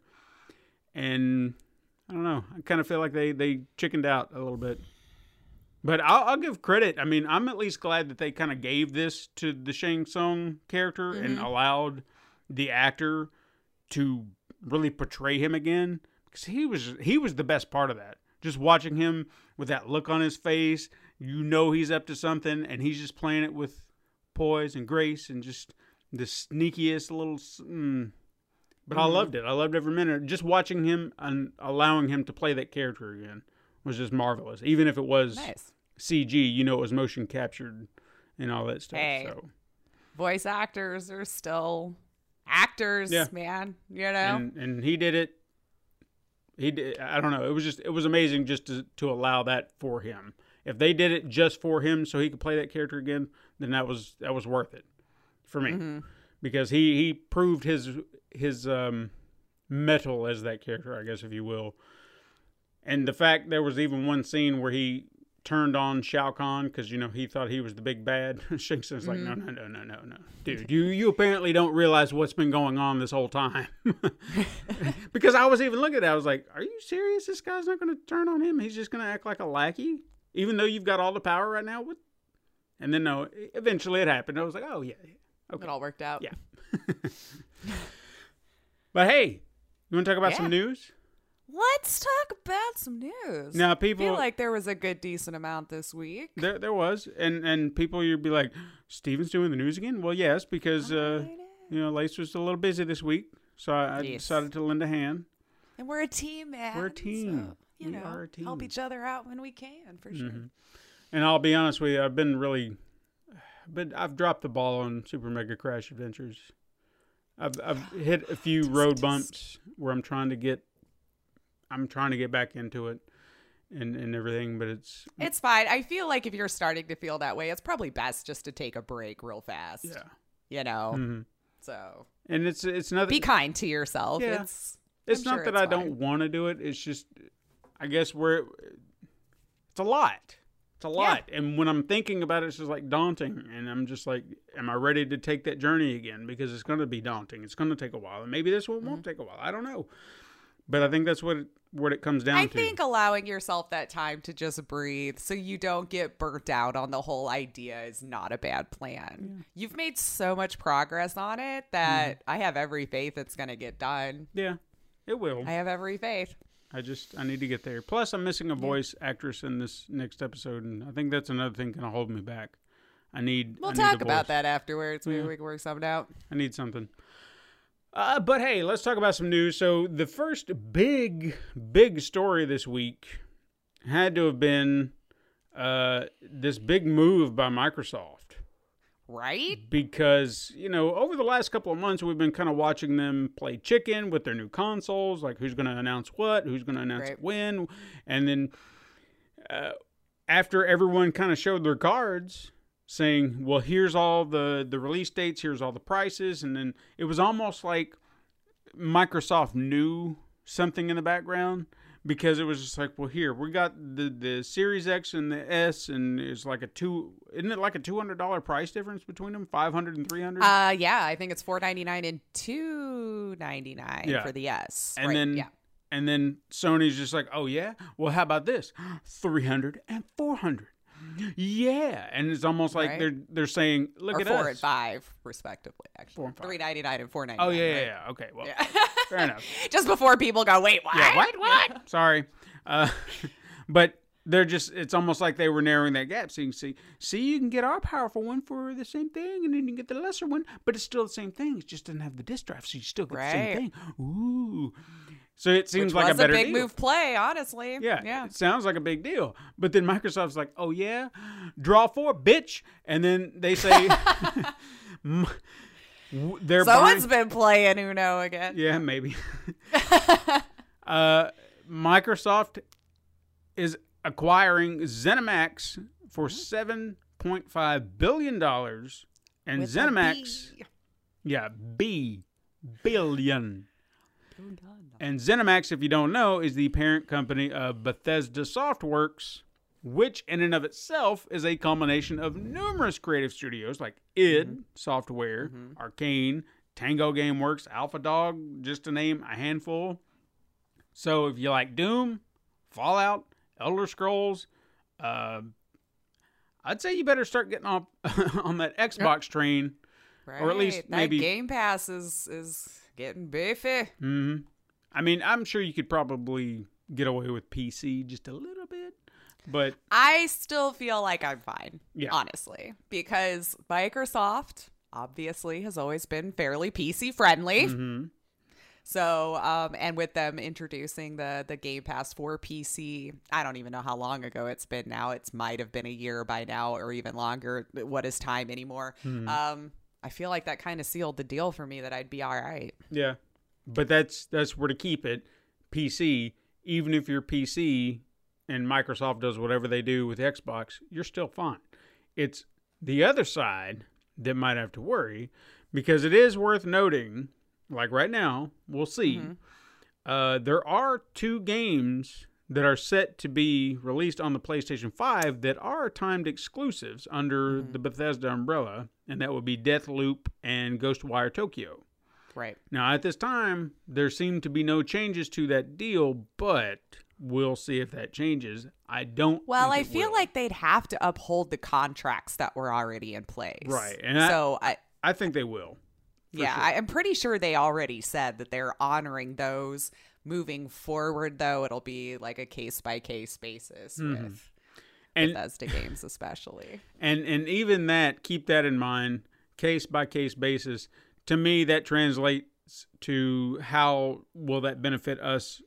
and I don't know. I kind of feel like they they chickened out a little bit. But I'll, I'll give credit. I mean, I'm at least glad that they kind of gave this to the Shang Tsung character and mm-hmm. allowed the actor to really portray him again because he was he was the best part of that. Just watching him with that look on his face, you know he's up to something, and he's just playing it with poise and grace and just the sneakiest little. Mm. But I loved it. I loved every minute. Just watching him and allowing him to play that character again was just marvelous. Even if it was Nice. CG, you know, it was motion captured and all that stuff. Hey. So Voice actors are still actors, Yeah. man. You know? and and he did it. He did. I don't know. It was just it was amazing just to to allow that for him. If they did it just for him, so he could play that character again, then that was that was worth it for me because he he proved his his um mettle as that character, I guess if you will. And the fact there was even one scene where he turned on Shao Kahn because you know he thought he was the big bad. <laughs> Shang Tsung's like, no, mm-hmm. no, no, no, no, no, dude, you you apparently don't realize what's been going on this whole time. <laughs> because I was even looking at that, I was like, are you serious? This guy's not going to turn on him. He's just going to act like a lackey, even though you've got all the power right now. What? And then no, eventually it happened. I was like, oh yeah, yeah. okay. It all worked out. Yeah. <laughs> But hey, you want to talk about some news? Let's talk about some news. Now, I people, feel like there was a good decent amount this week. there there was, and and people you'd be like, Steven's doing the news again. Well, yes, because uh, you know Lace was a little busy this week, so I, I Yes. decided to lend a hand. And we're a team, man. We're a team. So, you We know, are a help each other out when we can, for sure. Mhm. And I'll be honest with you, I've been really, but I've dropped the ball on Super Mega Crash Adventures. I've I've hit a few road bumps where I'm trying to get, I'm trying to get back into it, and and everything. But it's It's fine. I feel like if you're starting to feel that way, it's probably best just to take a break real fast. yeah, You know? Mhm. So and it's it's nothing. be kind to yourself. Yeah. It's it's I'm not sure that I it's don't want to do it. It's just, I guess where it's a lot. It's a lot, and when I'm thinking about it, it's just like daunting, and I'm just like, am I ready to take that journey again? Because it's going to be daunting. It's going to take a while, and maybe this one Mm-hmm. won't take a while. I don't know, but I think that's what it, what it comes down I to. I think allowing yourself that time to just breathe so you don't get burnt out on the whole idea is not a bad plan. You've made so much progress on it that Mm-hmm. I have every faith it's going to get done. yeah, it will. I have every faith. I just I need to get there. Plus, I'm missing a voice actress in this next episode, and I think that's another thing going to hold me back. I need. We'll I need talk about that afterwards. Maybe Yeah. we can work something out. I need something. Uh, but hey, let's talk about some news. So the first big, big story this week had to have been uh, this big move by Microsoft Right? because you know over the last couple of months we've been kind of watching them play chicken with their new consoles, like who's going to announce what, who's going to announce Right. when, and then uh, after everyone kind of showed their cards saying well here's all the the release dates here's all the prices and then it was almost like microsoft knew something in the background because it was just like well here we got the the series x and the s and it's like a two isn't it like a $200 price difference between them 500 and 300 Uh yeah, I think it's four ninety nine and two ninety nine Yeah. for the S, and right, then yeah. and then Sony's just like, "Oh yeah, well how about this? <gasps> 300 and 400." Yeah, and it's almost like Right. they're they're saying, "Look or at four us." and five, respectively. Actually, Four and five. three ninety nine and four ninety Oh nine. yeah, yeah, yeah. Okay, well, fair <laughs> enough. Just before people go, wait, what? Yeah, what? What? <laughs> Sorry, uh, <laughs> but they're just. It's almost like they were narrowing that gap. So you can see, see, you can get our powerful one for the same thing, and then you can get the lesser one, but it's still the same thing. It just doesn't have the disk drive, so you still get the same thing. Ooh, so it seems Which like a better big deal. move play, honestly. Yeah, yeah. It sounds like a big deal. But then Microsoft's like, oh, yeah, draw four, bitch. And then they say, <laughs> <laughs> they're Someone's buying. been playing Uno again. Yeah, maybe. <laughs> uh, Microsoft is acquiring ZeniMax for $7.5 billion. And With ZeniMax, B. yeah, B, billion. And ZeniMax, if you don't know, is the parent company of Bethesda Softworks, which in and of itself is a combination of numerous creative studios like id Software, Arcane, Tango Gameworks, Alpha Dog, just to name a handful. So if you like Doom, Fallout, Elder Scrolls, uh, I'd say you better start getting off <laughs> on that Xbox train. Right. Or at least that maybe- Game Pass is is getting beefy. hmm I mean, I'm sure you could probably get away with PC just a little bit, But I still feel like I'm fine, Yeah. honestly, because Microsoft obviously has always been fairly PC friendly. mhm. So, um, and with them introducing the the Game Pass for PC, I don't even know how long ago it's been now. It's might have been a year by now, or even longer. What is time anymore? Um, I feel like that kind of sealed the deal for me that I'd be all right. yeah, but that's that's where to keep it. PC, even if you're PC and Microsoft does whatever they do with Xbox, you're still fine. It's the other side that might have to worry because it is worth noting. Like right now, we'll see. Uh, there are two games that are set to be released on the PlayStation 5 that are timed exclusives under the Bethesda umbrella, and that would be Deathloop and Ghostwire Tokyo. Right. Now, at this time, there seem to be no changes to that deal, but we'll see if that changes. I don't. Well, I feel will. like they'd have to uphold the contracts that were already in place. Right, and so I, I think they will. yeah, sure. I, I'm pretty sure they already said that they're honoring those. Moving forward, though, it'll be like a case by case basis with Mm-hmm. And Bethesda games, especially. <laughs> and and even that, keep that in mind, case by case basis. To me, that translates to how will that benefit us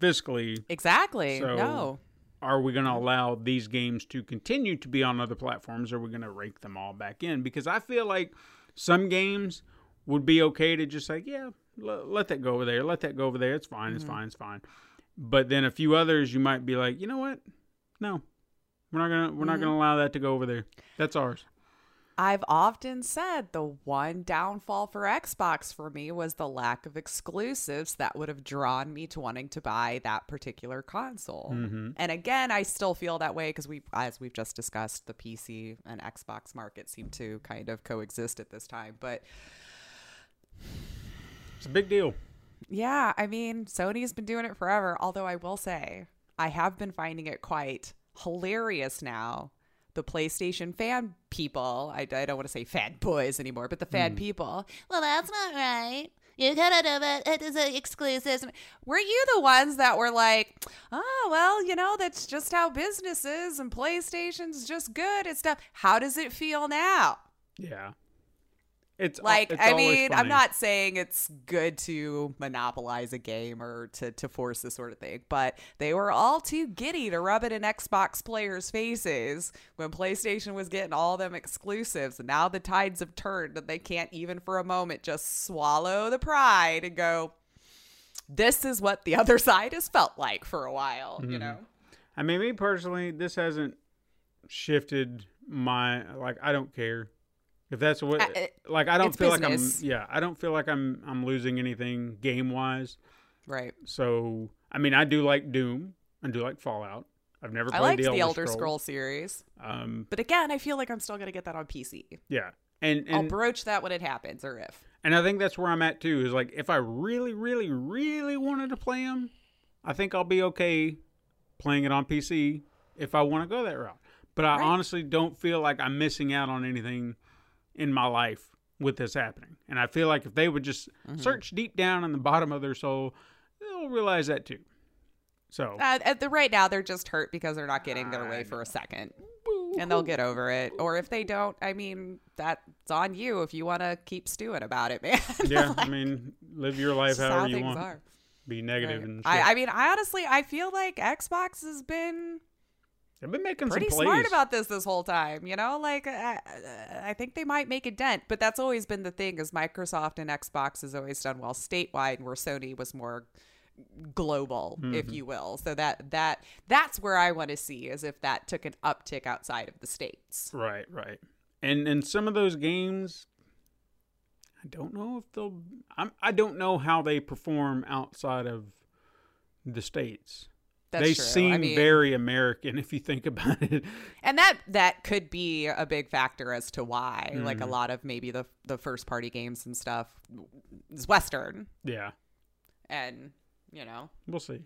fiscally? Exactly. So- no. are we going to allow these games to continue to be on other platforms or are we going to rake them all back in? Because i feel like some games would be okay to just like yeah l- let that go over there let that go over there it's fine it's mm-hmm. fine it's fine. But then a few others you might be like you know what? No. We're not gonna we're not mm-hmm. gonna allow that to go over there. That's ours I've often said the one downfall for Xbox for me was the lack of exclusives that would have drawn me to wanting to buy that particular console. Mm-hmm. And again, I still feel that way because we, as we've just discussed, the PC and Xbox market seem to kind of coexist at this time. But it's a big deal yeah, I mean, Sony's been doing it forever. Although I will say, I have been finding it quite hilarious now. The PlayStation fan people, I, I don't want to say fan boys anymore, but the fan mm. people. Well, that's not right. You have done it. It is an exclusive. Were you the ones that were like, oh, well, you know, that's just how business is and PlayStation's just good and stuff. How does it feel now? yeah it's like it's i mean i'm not saying it's good to monopolize a game or to, to force this sort of thing but they were all too giddy to rub it in xbox players faces when playstation was getting all them exclusives and now the tides have turned and they can't even for a moment just swallow the pride and go this is what the <laughs> other side has felt like for a while Mm-hmm. you know I mean, me personally, this hasn't shifted my like. I don't care if that's what. It- like, I don't feel business. like I'm. Yeah, I don't feel like I'm. I'm losing anything game wise. right So, I mean, I do like Doom. I do like Fallout. I've never i played liked the the Elder, elder scroll series Um, but again i feel like i'm still going to get that on pc yeah, and i'll broach that when it happens or if and I think that's where I'm at too. Is like if I really, really, really wanted to play them, I think I'll be okay playing it on PC if I want to go that route. But I Right. honestly don't feel like I'm missing out on anything in my life with this happening. And I feel like if they would just Mm-hmm. search deep down in the bottom of their soul, they'll realize that too. So Uh, at the right now, they're just hurt because they're not getting their way for a second, and they'll get over it. Or if they don't, I mean, that's on you if you want to keep stewing about it, <laughs> man. yeah, I mean, live your life however how you want. are. Be negative Right. and shit. I, I mean, I honestly, I feel like Xbox has been They've been making pretty some plays. smart about this this whole time. You know, like I, I think they might make a dent, but that's always been the thing. Is Microsoft and Xbox has always done well statewide, where Sony was more global, if mm-hmm. you will. So that that that's where I want to see is if that took an uptick outside of the states. Right, right. And and some of those games, I don't know if they'll. I'm, I don't know how they perform outside of the states. That's they true. seem I mean, very American <laughs> if you think about it. and that that could be a big factor as to why, like a Mm-hmm. lot of maybe the the first party games and stuff is Western, Yeah, and you know, we'll see.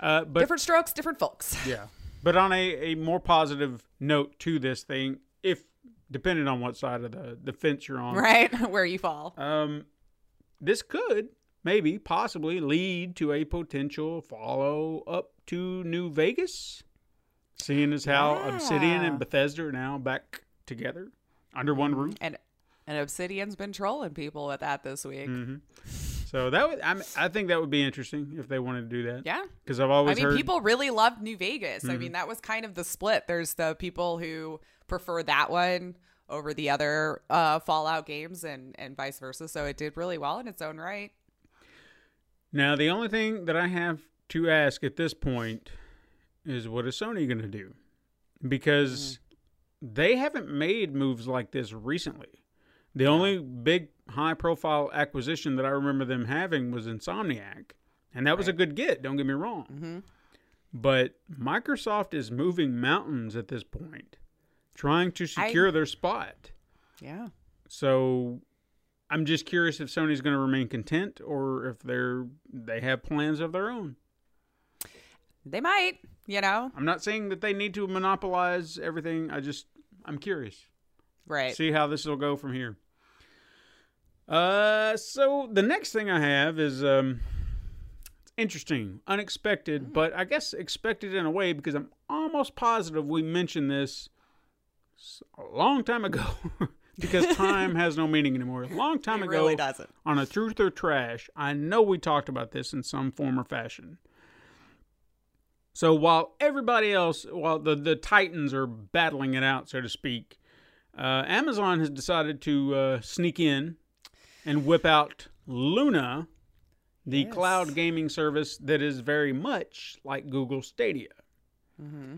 Uh, but different strokes, different folks. <laughs> yeah, but on a, a more positive note to this thing, if depending on what side of the, the fence you're on, right <laughs> where you fall. Um, this could maybe possibly lead to a potential follow up to New Vegas. Seeing as how Obsidian and Bethesda are now back together under one roof. And and Obsidian's been trolling people with that this week. Mm-hmm. So that would, I, I think that would be interesting if they wanted to do that. Yeah. Because I've always I mean, heard people really loved New Vegas. I Mm-hmm. mean, that was kind of the split. There's the people who prefer that one over the other uh, Fallout games, and and vice versa. So it did really well in its own right. Now, the only thing that I have to ask at this point is what is Sony going to do? Because mm-hmm. they haven't made moves like this recently. The only big high profile acquisition that I remember them having was Insomniac. And that was a good get, don't get me wrong. Mm-hmm. But Microsoft is moving mountains at this point, trying to I- secure their spot. Yeah. So I'm just curious if Sony's going to remain content or if they're they have plans of their own. They might, you know, I'm not saying that they need to monopolize everything. I just I'm curious. right? See how this will go from here. Uh so the next thing I have is um it's interesting, unexpected, but I guess expected in a way because I'm almost positive we mentioned this a long time ago <laughs> because <laughs> time has no meaning anymore. A long time It ago really doesn't. on a truth or trash. I know we talked about this in some form or fashion. So while everybody else, while the, the Titans are battling it out, so to speak, uh, Amazon has decided to uh, sneak in and whip out Luna, the Yes. cloud gaming service that is very much like Google Stadia. Mm-hmm.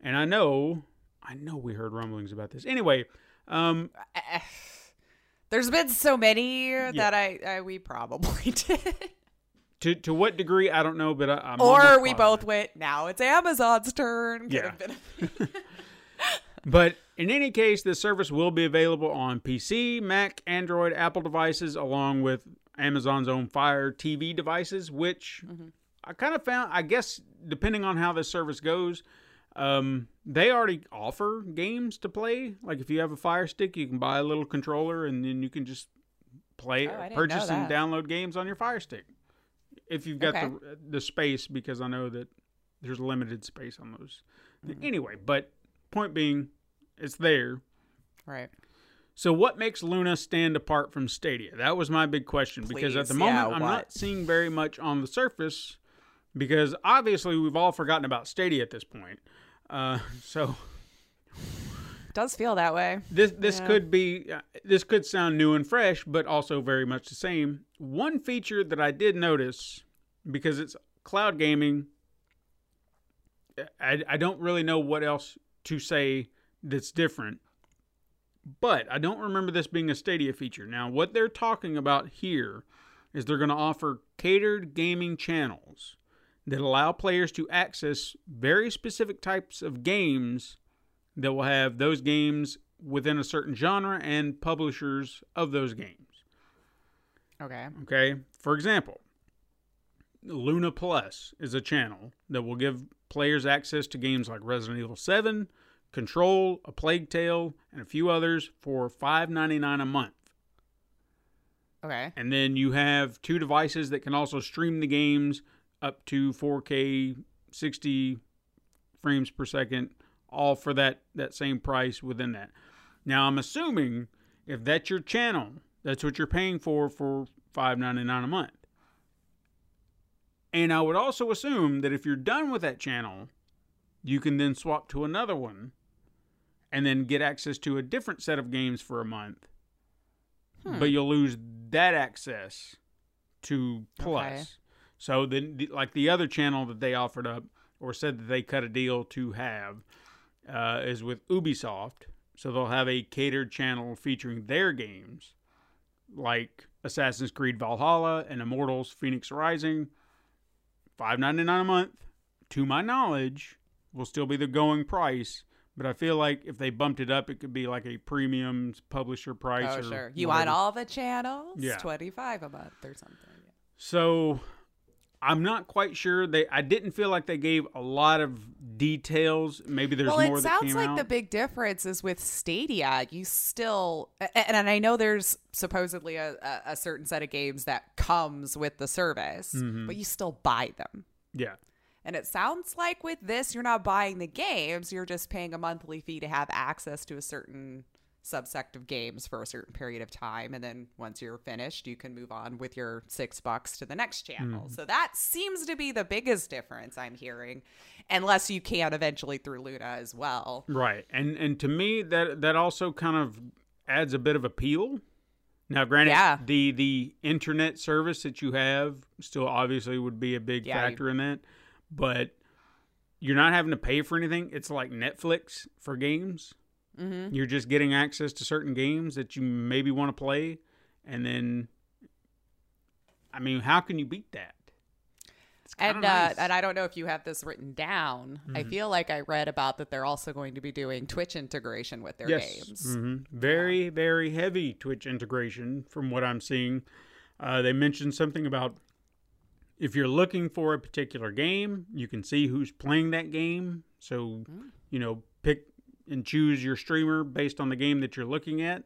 And I know, I know we heard rumblings about this. Anyway, um, <sighs> There's been so many that I, I we probably <laughs> did, to to what degree I don't know, but I, I'm or we both went. Now it's Amazon's turn. Could Yeah. <laughs> But in any case, this service will be available on PC, Mac, Android, Apple devices, along with Amazon's own Fire TV devices, which I kind of found, I guess, depending on how this service goes, um, they already offer games to play. Like if you have a Fire Stick, you can buy a little controller and then you can just play, Oh, purchase and download games on your Fire Stick. If you've got Okay. the, the space, because I know that there's limited space on those. Mm-hmm. Anyway, but point being, it's there. right. So, what makes Luna stand apart from Stadia? That was my big question because at the moment yeah, I'm not seeing very much on the surface because obviously we've all forgotten about Stadia at this point. Uh, <laughs> so Does feel that way. this this Yeah. could be uh, this could sound new and fresh, but also very much the same. One feature that I did notice because it's cloud gaming, I, I don't really know what else to say that's different. But I don't remember this being a Stadia feature. Now, what they're talking about here is they're going to offer catered gaming channels that allow players to access very specific types of games that will have those games within a certain genre and publishers of those games. Okay. Okay. For example, Luna Plus is a channel that will give players access to games like Resident Evil 7, Control, A Plague Tale, and a few others for $5.99 a month. Okay. And then you have two devices that can also stream the games up to 4K 60 frames per second, all for that, that same price within that. Now, I'm assuming if that's your channel, that's what you're paying for for $5.99 a month. And I would also assume that if you're done with that channel, you can then swap to another one and then get access to a different set of games for a month hmm. but you'll lose that access to Plus. Okay. So then, the- like the other channel that they offered up or said that they cut a deal to have uh, is with Ubisoft. So they'll have a catered channel featuring their games, like Assassin's Creed Valhalla and Immortals: Phoenix Rising. Five ninety nine a month, to my knowledge, will still be the going price. But I feel like if they bumped it up, it could be like a premium publisher price. Oh or sure. You whatever. want all the channels? Yeah. Twenty five a month or something. So I'm not quite sure. They I didn't feel like they gave a lot of details. Maybe there's well, more Well, it sounds like out. the big difference is with Stadia. You still, a- and I know there's supposedly a, a, a certain set of games that comes with the service, Mm-hmm. but you still buy them. yeah. And it sounds like with this, you're not buying the games, you're just paying a monthly fee to have access to a certain subsect of games for a certain period of time. And then once you're finished, you can move on with your six bucks to the next channel. Hmm. So that seems to be the biggest difference I'm hearing, unless you can eventually through Luna as well. Right. And and to me that that also kind of adds a bit of appeal. Now granted Yeah. the the internet service that you have still obviously would be a big Yeah, you- factor in that. But you're not having to pay for anything. It's like Netflix for games. Mm-hmm. You're just getting access to certain games that you maybe want to play, and then, I mean, how can you beat that? It's kinda And uh, and I don't know if you have this written down. Mm-hmm. I feel like I read about that they're also going to be doing Twitch integration with their games. hmm Very, very heavy Twitch integration from what I'm seeing. Uh, they mentioned something about if you're looking for a particular game, you can see who's playing that game. So, you know, pick and choose your streamer based on the game that you're looking at.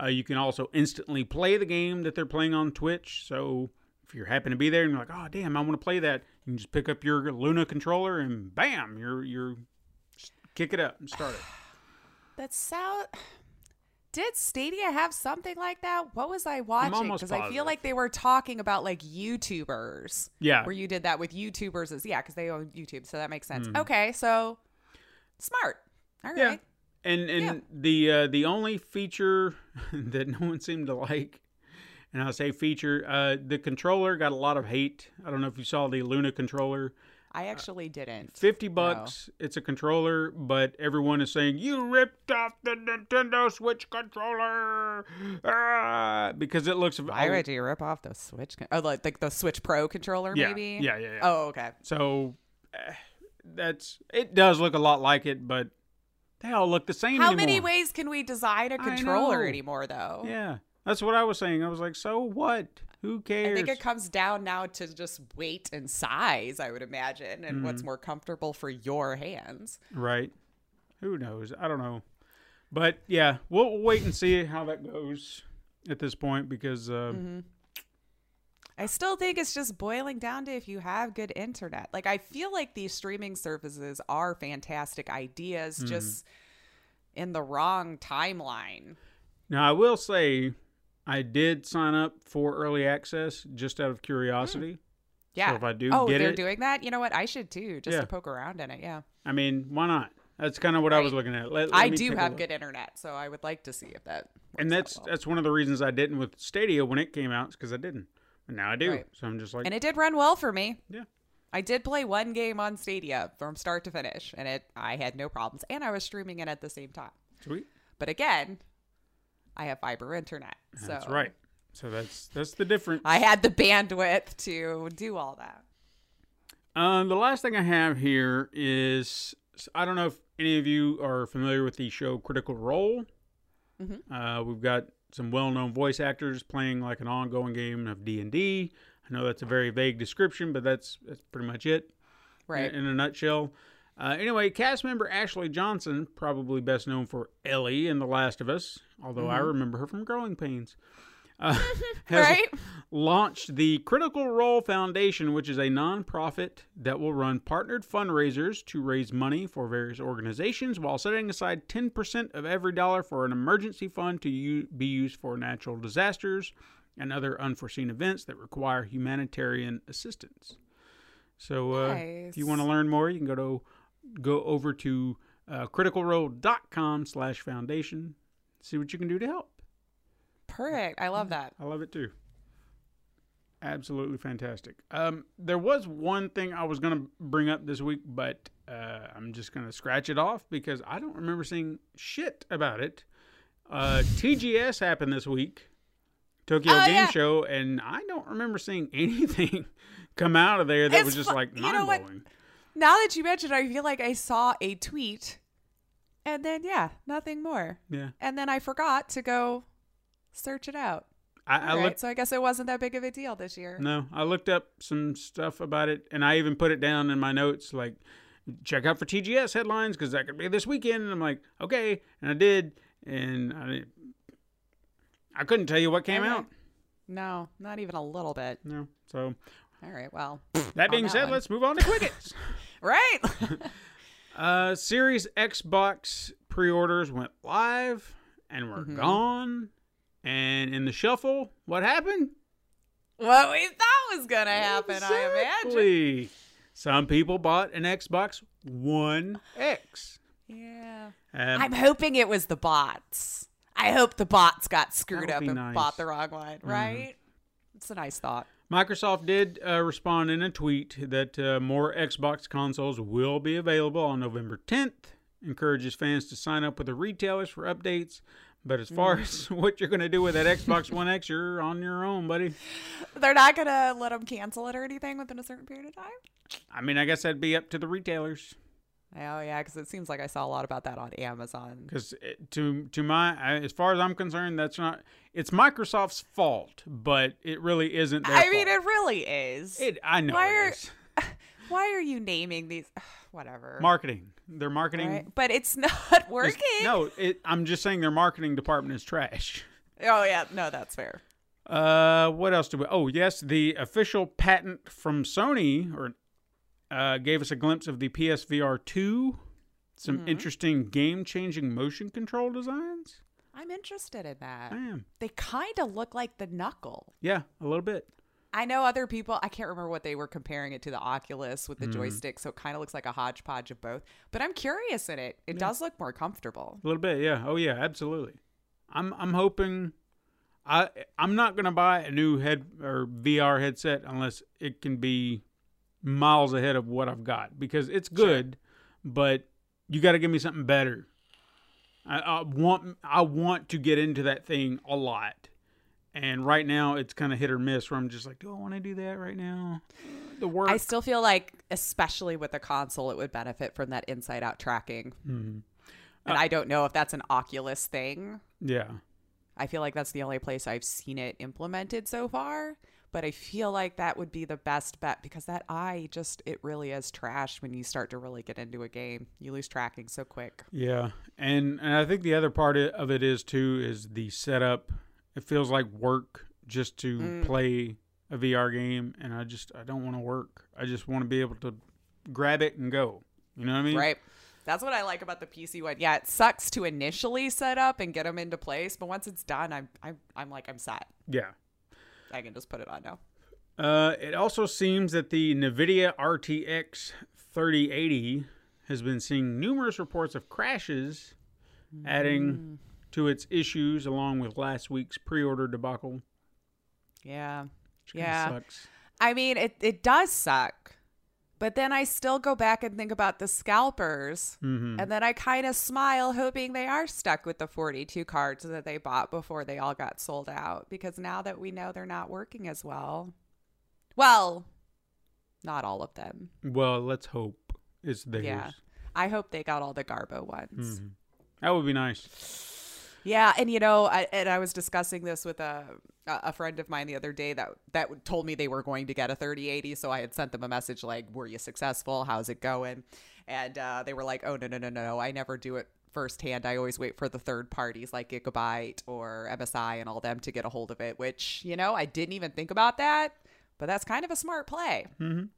Uh, you can also instantly play the game that they're playing on Twitch. So, if you happen to be there and you're like, oh damn, I want to play that, you can just pick up your Luna controller and bam, you're you're kick it up and start it. <sighs> That sound. <sighs> Did Stadia have something like that? What was I watching? Because I feel like they were talking about like YouTubers. Yeah. Where you did that with YouTubers as yeah, because they own YouTube, so that makes sense. Mm-hmm. Okay, so smart. All right. Yeah. And and Yeah. the uh, the only feature <laughs> that no one seemed to like, and I say feature, uh, the controller got a lot of hate. I don't know if you saw the Luna controller. I actually didn't. Fifty bucks. It's a controller, but everyone is saying you ripped off the Nintendo Switch controller ah, because it looks. Why would you rip off the Switch? Con- oh, like, like the Switch Pro controller, Yeah, maybe. yeah, yeah, yeah. Oh, okay. So eh, that's it. Does look a lot like it, but they all look the same. How many ways can we design a controller anymore, though? Yeah, that's what I was saying. I was like, so what? Who cares? I think it comes down now to just weight and size, I would imagine, and what's Mm-hmm. more comfortable for your hands. right? Who knows? I don't know. But yeah, we'll, we'll wait and see how that goes at this point because uh, Mm-hmm. I still think it's just boiling down to if you have good internet. Like, I feel like these streaming services are fantastic ideas, Mm-hmm. just in the wrong timeline. now I will say I did sign up for early access just out of curiosity. Yeah. if I do oh, get they're it- doing that? You know what? I should too, just Yeah. to poke around in it. Yeah. I mean, why not? That's kind of what I was looking at. Let- let I do have good internet, so I would like to see if that. and that's well. that's one of the reasons I didn't with Stadia when it came out, because I didn't, and now I do. Right. So I'm just like, and it did run well for me. yeah, I did play one game on Stadia from start to finish, and it I had no problems, and I was streaming it at the same time. sweet. But again, I have fiber internet, so That's right. So that's that's the difference. I had the bandwidth to do all that. Um, the last thing I have here is I don't know if any of you are familiar with the show Critical Role. Uh, we've got some well-known voice actors playing like an ongoing game of D&D. I know that's a very vague description, but that's that's pretty much it Right. in, in a nutshell. Uh, anyway, cast member Ashley Johnson, probably best known for Ellie in The Last of Us, although I remember her from Growing Pains, uh, <laughs> has Right. launched the Critical Role Foundation, which is a nonprofit that will run partnered fundraisers to raise money for various organizations while setting aside 10% of every dollar for an emergency fund to u- be used for natural disasters and other unforeseen events that require humanitarian assistance. So, uh, if you want to learn more, you can go to go over to uh, criticalrole.com slash foundation. See what you can do to help. Perfect. I love that. I love it too. Absolutely fantastic. Um, there was one thing I was going to bring up this week, but uh, I'm just going to scratch it off because I don't remember seeing shit about it. Uh, <laughs> TGS happened this week, Tokyo Oh, Game yeah. Show, and I don't remember seeing <laughs> anything come out of there that It's was just fu- like mind know what? blowing. Now that you mentioned, it, I feel like I saw a tweet, and then yeah, nothing more. Yeah, And then I forgot to go search it out. I, I right, looked. so I guess it wasn't that big of a deal this year. No, I looked up some stuff about it, and I even put it down in my notes, like check out for TGS headlines because that could be this weekend. And I'm like, okay, and I did, and I, I couldn't tell you what came Okay. out. No, not even a little bit. No, so All right. Well, <laughs> That being that said, one. let's move on to Quickets. <laughs> <laughs> right. uh, Series Xbox pre-orders went live and were Mm-hmm. gone. And in the shuffle, what happened? what we thought was gonna happen, I imagine. Exactly. Some people bought an Xbox One X. Yeah. Um, I'm hoping it was the bots. I hope the bots got screwed up and nice. Mm-hmm. bought the wrong one, right? It's a nice thought. Microsoft did uh, respond in a tweet that uh, more Xbox consoles will be available on November 10th. Encourages fans to sign up with the retailers for updates. But as far mm. as <laughs> what you're going to do with that Xbox One X, you're on your own, buddy. They're not gonna let them cancel it or anything within a certain period of time. I mean, I guess that'd be up to the retailers. Oh yeah, because it seems like I saw a lot about that on Amazon. Because eh, to to my, as far as I'm concerned, that's not. It's Microsoft's fault, but it really isn't. Their I mean, it really is. It, I know Why it are- is. <laughs> Why are you naming these? <sighs> Whatever. marketing. Their marketing. Right? But it's <laughs> not is- working. no, it, I'm just saying their marketing department is trash. Oh yeah, no, that's fair. Uh, what else do we? Oh, yes, the official patent from Sony or uh, gave us a glimpse of the PSVR two. Some Mm-hmm. interesting game-changing motion control designs. I'm interested in that. I am. They kind of look like the knuckle. Yeah, a little bit. I know other people, I can't remember what they were comparing it to the Oculus with the Mm-hmm. joystick, so it kind of looks like a hodgepodge of both. But I'm curious in it. It does look more comfortable. A little bit. Yeah. Oh, yeah. Absolutely. I'm. I'm hoping. I. I'm not gonna buy a new head or VR headset unless it can be miles ahead of what I've got because it's good, but you got to give me something better. I, I want. I want to get into that thing a lot. And right now, it's kind of hit or miss. Where I'm just like, do I want to do that right now? The work. I still feel like, especially with the console, it would benefit from that inside out tracking. Mm-hmm. And Uh, I don't know if that's an Oculus thing. yeah. I feel like that's the only place I've seen it implemented so far. But I feel like that would be the best bet because that eye just, it really is trash when you start to really get into a game. You lose tracking so quick. Yeah, and and I think the other part of it is too is the setup. It feels like work just to Mm. play a VR game, and I just I don't want to work. I just want to be able to grab it and go. You know what I mean? Right. That's what I like about the PC one. Yeah, it sucks to initially set up and get them into place, but once it's done, I'm I'm I'm like I'm set. Yeah. I can just put it on now. Uh, it also seems that the NVIDIA RTX 3080 has been seeing numerous reports of crashes, Mm. adding to its issues along with last week's pre-order debacle. Yeah. Yeah. sucks. I mean, it it does suck. But then I still go back and think about the scalpers. Mhm. And then I kind of smile, hoping they are stuck with the 42 cards that they bought before they all got sold out. Because now that we know they're not working as well, well, not all of them. Well, let's hope it's theirs. Yeah. I hope they got all the Garbo ones. Mhm. That would be nice. Yeah, and you know, I, and I was discussing this with a a friend of mine the other day that that told me they were going to get a 3080. So I had sent them a message like, "Were you successful? How's it going?" And uh, they were like, "Oh no no no no! I never do it firsthand. I always wait for the third parties like Gigabyte or MSI and all them to get a hold of it." Which you know, I didn't even think about that, but that's kind of a smart play. Mhm.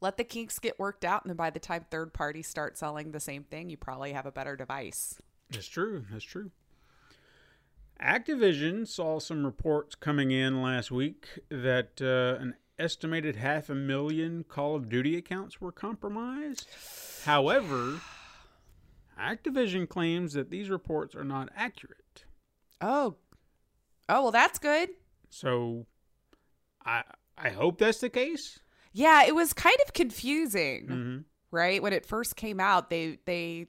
Let the kinks get worked out, and then by the time third parties start selling the same thing, you probably have a better device. That's true. That's true. Activision saw some reports coming in last week that uh, an estimated half a million Call of Duty accounts were compromised. However, Activision claims that these reports are not accurate. Oh, oh well, that's good. So, I I hope that's the case. Yeah, it was kind of confusing, hmm right? When it first came out, they they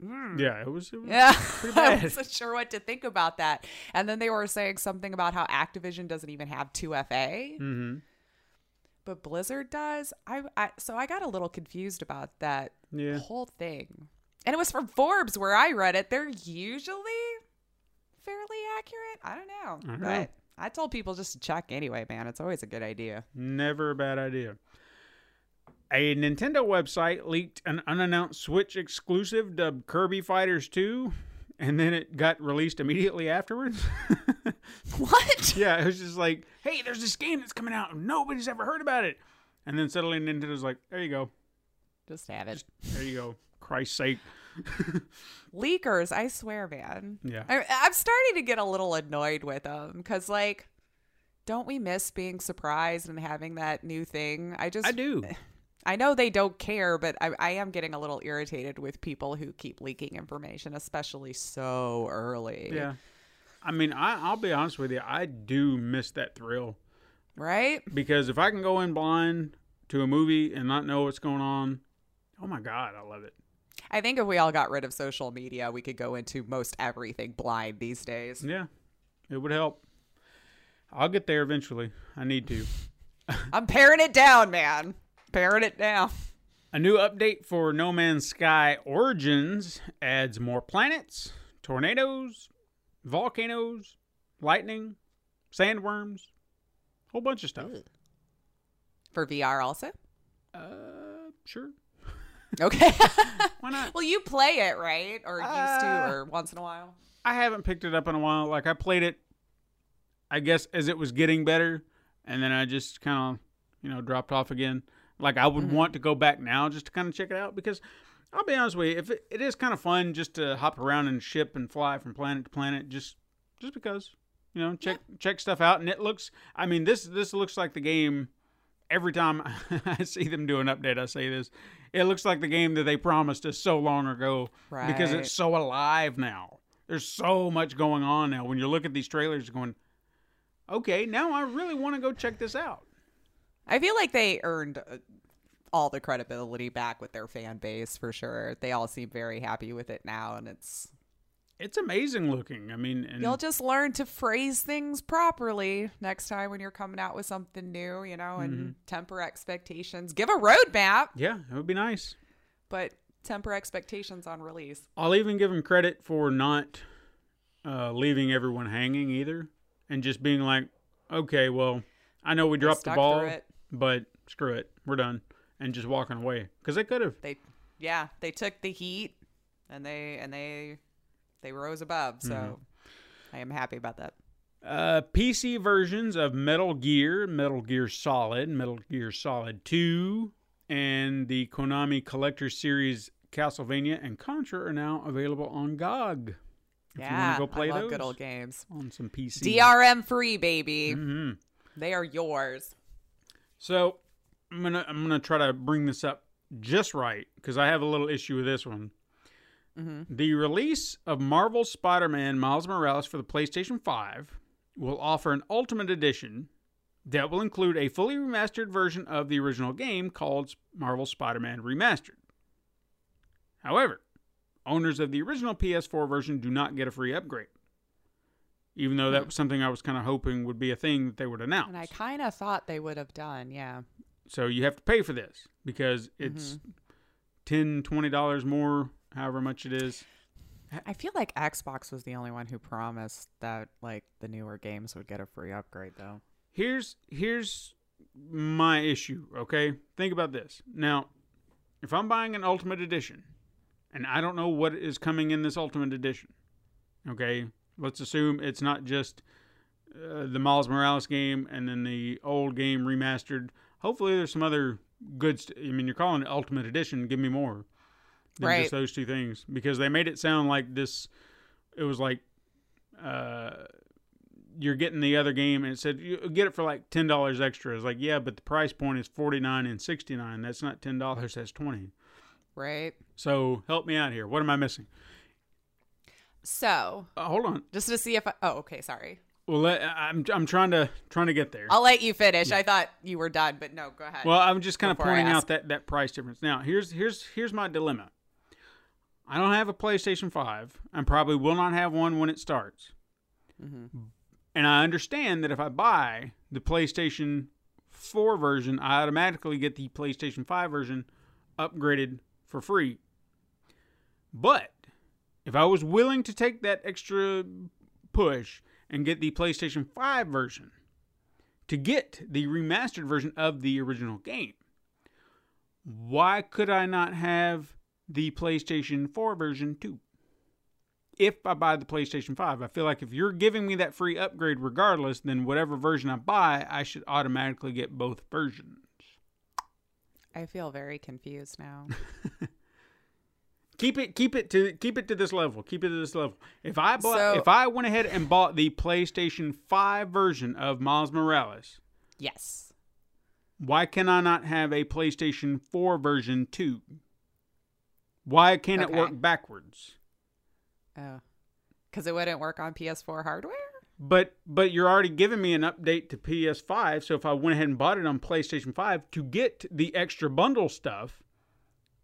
Yeah, it was. It was yeah, pretty <laughs> I wasn't sure what to think about that. And then they were saying something about how Activision doesn't even have two FA, hmm but Blizzard does. I, I so I got a little confused about that Yeah. whole thing. And it was from Forbes where I read it. They're usually fairly accurate. I don't know, I don't but know. I told people just to check anyway. Man, it's always a good idea. Never a bad idea. A Nintendo website leaked an unannounced Switch exclusive dubbed Kirby Fighters 2 and then it got released immediately afterwards. <laughs> What? yeah, it was just like, hey, there's this game that's coming out and nobody's ever heard about it. And then suddenly Nintendo's like, there you go, Just have it. there you go. Christ's sake. <laughs> Leakers, I swear, man. Yeah. I, I'm starting to get a little annoyed with them because, like, don't we miss being surprised and having that new thing? I just, I do. I know they don't care, but I, I am getting a little irritated with people who keep leaking information, especially so early. Yeah. I mean, I, I'll be honest with you. I do miss that thrill Right? because if I can go in blind to a movie and not know what's going on, oh my God, I love it. I think if we all got rid of social media, we could go into most everything blind these days. Yeah, it would help. I'll get there eventually. I need to. I'm paring it down, man. Paring it down. A new update for No Man's Sky Origins adds more planets, tornadoes, volcanoes, lightning, sandworms, whole bunch of stuff. For VR also? Uh, sure. <laughs> Okay. <laughs> Why not? well, you play it, right? Or used to, Uh, or once in a while? I haven't picked it up in a while. Like I played it, I guess as it was getting better, and then I just kind of, you know, dropped off again. Like I would mm-hmm. want to go back now just to kind of check it out because I'll be honest with you, if it, it is kind of fun just to hop around and ship and fly from planet to planet, just just because, you know, check check stuff out, and it looks. I mean, this this looks like the game. Every time <laughs> I see them do an update, I say this. It looks like the game that they promised us so long ago because it's so alive now. There's so much going on now. When you look at these trailers, you're going, okay, now I really want to go check this out. I feel like they earned uh, all the credibility back with their fan base for sure. They all seem very happy with it now, and it's It's amazing looking. I mean, and you'll just learn to phrase things properly next time when you're coming out with something new, you know, and Mm-hmm. temper expectations. Give a roadmap, yeah, it would be nice. but temper expectations on release. I'll even give them credit for not uh, leaving everyone hanging either, and just being like, okay, well, I know we dropped the ball, it. But screw it, we're done, and just walking away because they could have. They, yeah, they took the heat, and they and they they rose above. So Mm-hmm. I am happy about that. Uh, PC versions of Metal Gear, Metal Gear Solid, Metal Gear Solid 2, and the Konami Collector Series Castlevania and Contra are now available on GOG. If yeah, you want to go play I love those good old games. on some PC. DRM free, baby. hmm They are yours. So I'm gonna I'm gonna try to bring this up just right because I have a little issue with this one. Mm-hmm. The release of Marvel Spider-Man Miles Morales for the PlayStation 5 will offer an Ultimate Edition that will include a fully remastered version of the original game called Marvel Spider-Man Remastered. However, owners of the original PS4 version do not get a free upgrade. Even though that was something I was kind of hoping would be a thing that they would announce. And I kind of thought they would have done, yeah. So you have to pay for this because it's mm-hmm. ten, twenty dollars more, however much it is. I feel like Xbox was the only one who promised that like the newer games would get a free upgrade though. Here's here's my issue, okay? Think about this. Now, if I'm buying an ultimate edition and I don't know what is coming in this ultimate edition, okay? Let's assume it's not just uh, the Miles Morales game and then the old game remastered. Hopefully there's some other good st- I mean, you're calling it ultimate edition, give me more. than Right. just those two things because they made it sound like this it was like uh you're getting the other game and it said you get it for like ten dollars extra. It's like, yeah, but the price point is forty nine and sixty nine. That's not ten dollars, that's twenty. Right? So help me out here. What am I missing? So, Uh, hold on. just to see if I Oh, okay, sorry. Well, let, I'm I'm trying to trying to get there. I'll let you finish. I thought you were done, but no, go ahead. Well, I'm just kind of pointing out that that price difference. Now, here's here's here's my dilemma. I don't have a PlayStation 5 and probably will not have one when it starts. Mm-hmm. And I understand that if I buy the PlayStation 4 version, I automatically get the PlayStation 5 version upgraded for free. But if I was willing to take that extra push and get the PlayStation 5 version, to get the remastered version of the original game. Why could I not have the PlayStation 4 version too? if I buy the PlayStation 5. I feel like if you're giving me that free upgrade regardless, then whatever version I buy, I should automatically get both versions. I feel very confused now. <laughs> Keep it keep it to keep it to this level. Keep it to this level. If I bought So- if I went ahead and bought the PlayStation 5 version of Miles Morales, yes. why can I not have a PlayStation 4 version too? Why can't it work backwards? Oh. Because it wouldn't work on PS4 hardware? But but you're already giving me an update to PS5, so if I went ahead and bought it on PlayStation 5 to get the extra bundle stuff,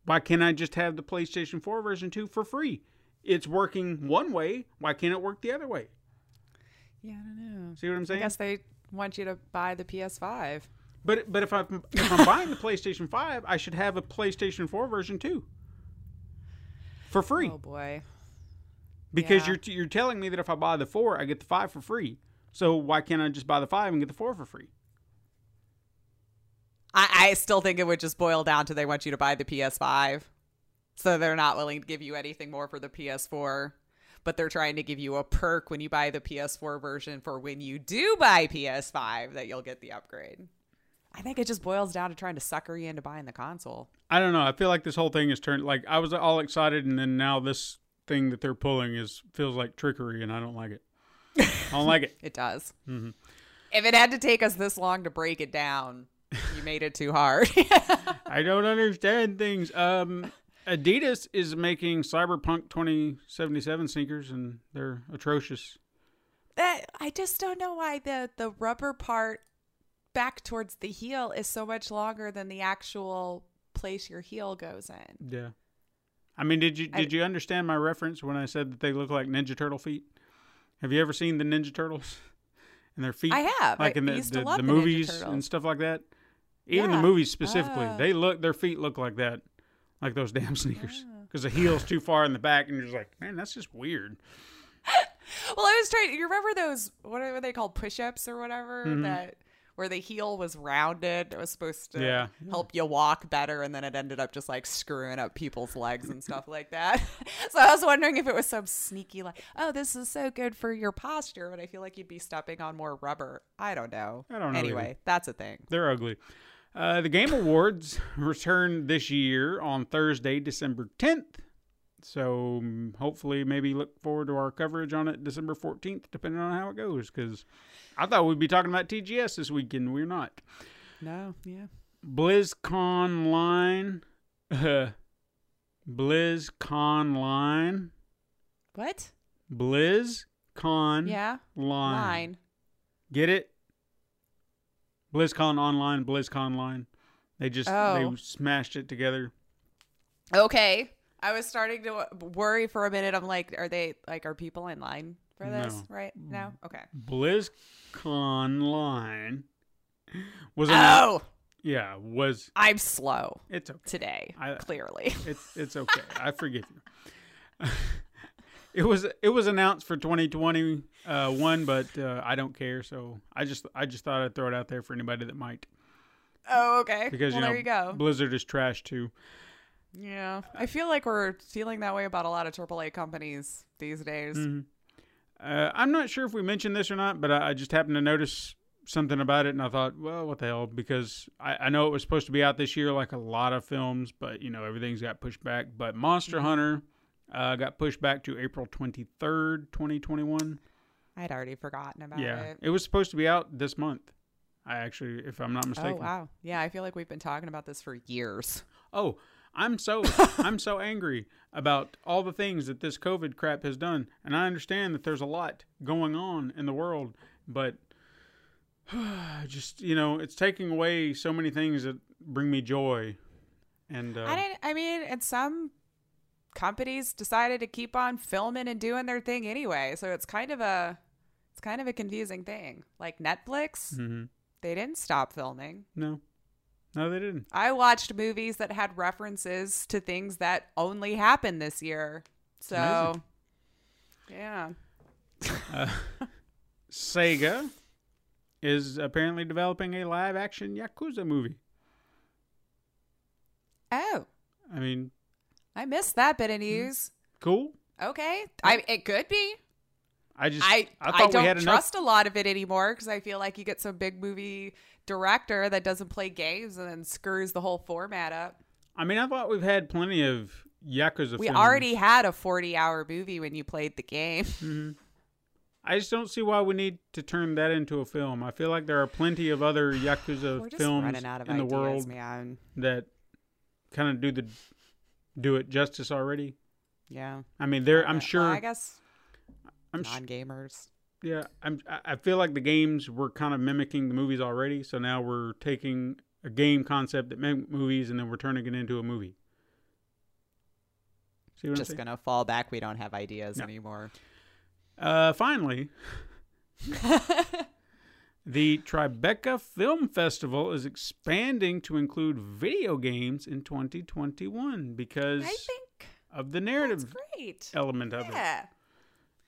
why can't I just have the PlayStation 4 version 2 for free? It's working one way, why can't it work the other way? Yeah, I don't know. See what I'm saying? I guess they want you to buy the PS5. But but if I'm if I'm <laughs> buying the PlayStation 5, I should have a PlayStation 4 version too. For free. Oh boy. because yeah. you're you're telling me that if I buy the 4, I get the 5 for free. So why can't I just buy the 5 and get the 4 for free? I, I still think it would just boil down to they want you to buy the PS5. So they're not willing to give you anything more for the PS4. But they're trying to give you a perk when you buy the PS4 version for when you do buy PS5 that you'll get the upgrade. I think it just boils down to trying to sucker you into buying the console. I don't know. I feel like this whole thing is turned like I was all excited and then now this thing that they're pulling is feels like trickery and I don't like it. I don't like it. <laughs> It does. Mm-hmm. If it had to take us this long to break it down, you made it too hard. <laughs> I don't understand things. Um Adidas is making Cyberpunk 2077 sneakers and they're atrocious. that I just don't know why the the rubber part back towards the heel is so much longer than the actual place your heel goes in. Yeah. I mean, did you I- did you understand my reference when I said that they look like Ninja Turtle feet? Have you ever seen the Ninja Turtles and their feet? I have. like I in the, used to the, love the the Ninja movies and stuff like that. Even the movies specifically, Oh. they look their feet look like that, like those damn <laughs> sneakers, Oh. because the heel's too far in the back, and you're just like, man, that's just weird. <laughs> Well, I was trying. You remember those? What are they called? Push-ups or whatever Mm-hmm. that. Where the heel was rounded, it was supposed to Yeah. help you walk better, and then it ended up just like screwing up people's legs and stuff like that. <laughs> so I was wondering if it was some sneaky, like, oh, this is so good for your posture, but I feel like you'd be stepping on more rubber. I don't know. I don't know Anyway, either. that's a thing. They're ugly. Uh, the Game Awards return this year on Thursday, December 10th. So mm, hopefully, maybe look forward to our coverage on it December 14th, depending on how it goes. Because I thought we'd be talking about TGS this weekend. We're not. No, yeah. BlizzCon line. Uh, <laughs> BlizzCon line. What? BlizzCon Yeah. line. Line. Get it? BlizzCon online, BlizzCon line. They just Oh. they smashed it together. Okay. I was starting to worry for a minute. I'm like, are they like, are people in line for this? No. Right? now? Okay. BlizzCon line was Oh, yeah was I'm slow it's okay today, I- clearly. <laughs> it's it's okay I forgive you. <laughs> it was it was announced for 2020 uh, one, but uh, I don't care. So I just I just thought I'd throw it out there for anybody that might Oh, okay. because well, you know there you go. Blizzard is trash too. yeah. I feel like we're feeling that way about a lot of AAA companies these days. Mhm. Uh, I'm not sure if we mentioned this or not, but I, I just happened to notice something about it, and I thought, well, what the hell? Because I, I know it was supposed to be out this year, like a lot of films, but you know everything's got pushed back. But Monster Hunter uh, got pushed back to April 23rd, 2021. I'd already forgotten about yeah, it. it was supposed to be out this month. I actually, if I'm not mistaken. Oh, wow. Yeah, I feel like we've been talking about this for years. Oh, I'm so <laughs> I'm so angry about all the things that this COVID crap has done, and I understand that there's a lot going on in the world, but <sighs> just you know, it's taking away so many things that bring me joy. And uh, I didn't. I mean, and some companies decided to keep on filming and doing their thing anyway. So it's kind of a, it's kind of a confusing thing. Like Netflix, mhm. they didn't stop filming. no, no, they didn't. I watched movies that had references to things that only happened this year. So, Amazing. yeah. <laughs> Uh, Sega is apparently developing a live-action Yakuza movie. Oh, I mean, I missed that bit of news. cool. Okay, I it could be. I just I I I, don't had enough. trust a lot of it anymore because I feel like you get some big movie director that doesn't play games and then screws the whole format up. I mean, I thought we've had plenty of yakuza. We films. We already had a 40 hour movie when you played the game. <laughs> Mm-hmm. I just don't see why we need to turn that into a film. I feel like there are plenty of other <sighs> yakuza films in ideas, the world man. that kind of do the do it justice already. Yeah. I mean, there. I'm sure. well, I guess I'm non gamers. Yeah, I'm. I- feel like the games were kind of mimicking the movies already. So now we're taking a game concept that mimic movies, and then we're turning it into a movie. See what Just I'm saying? gonna fall back. We don't have ideas No. anymore. Uh, finally, <laughs> the Tribeca Film Festival is expanding to include video games in 2021 because I think of the narrative great. element of it.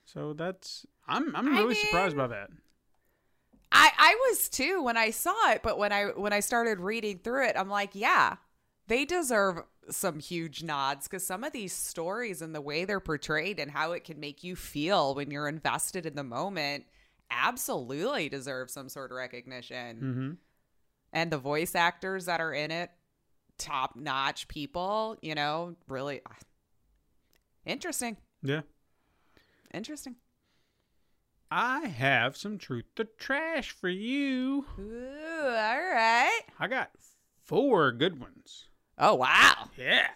So that's I'm I'm I really surprised by that. I I was too when I saw it, but when I when I started reading through it, I'm like, yeah, they deserve some huge nods because some of these stories and the way they're portrayed and how it can make you feel when you're invested in the moment absolutely deserve some sort of recognition. Mm-hmm. And the voice actors that are in it, top notch people, you know, really ah, interesting. Yeah. Interesting. I have some truth to trash for you. Ooh, all right. I got four good ones. Oh wow. Yeah.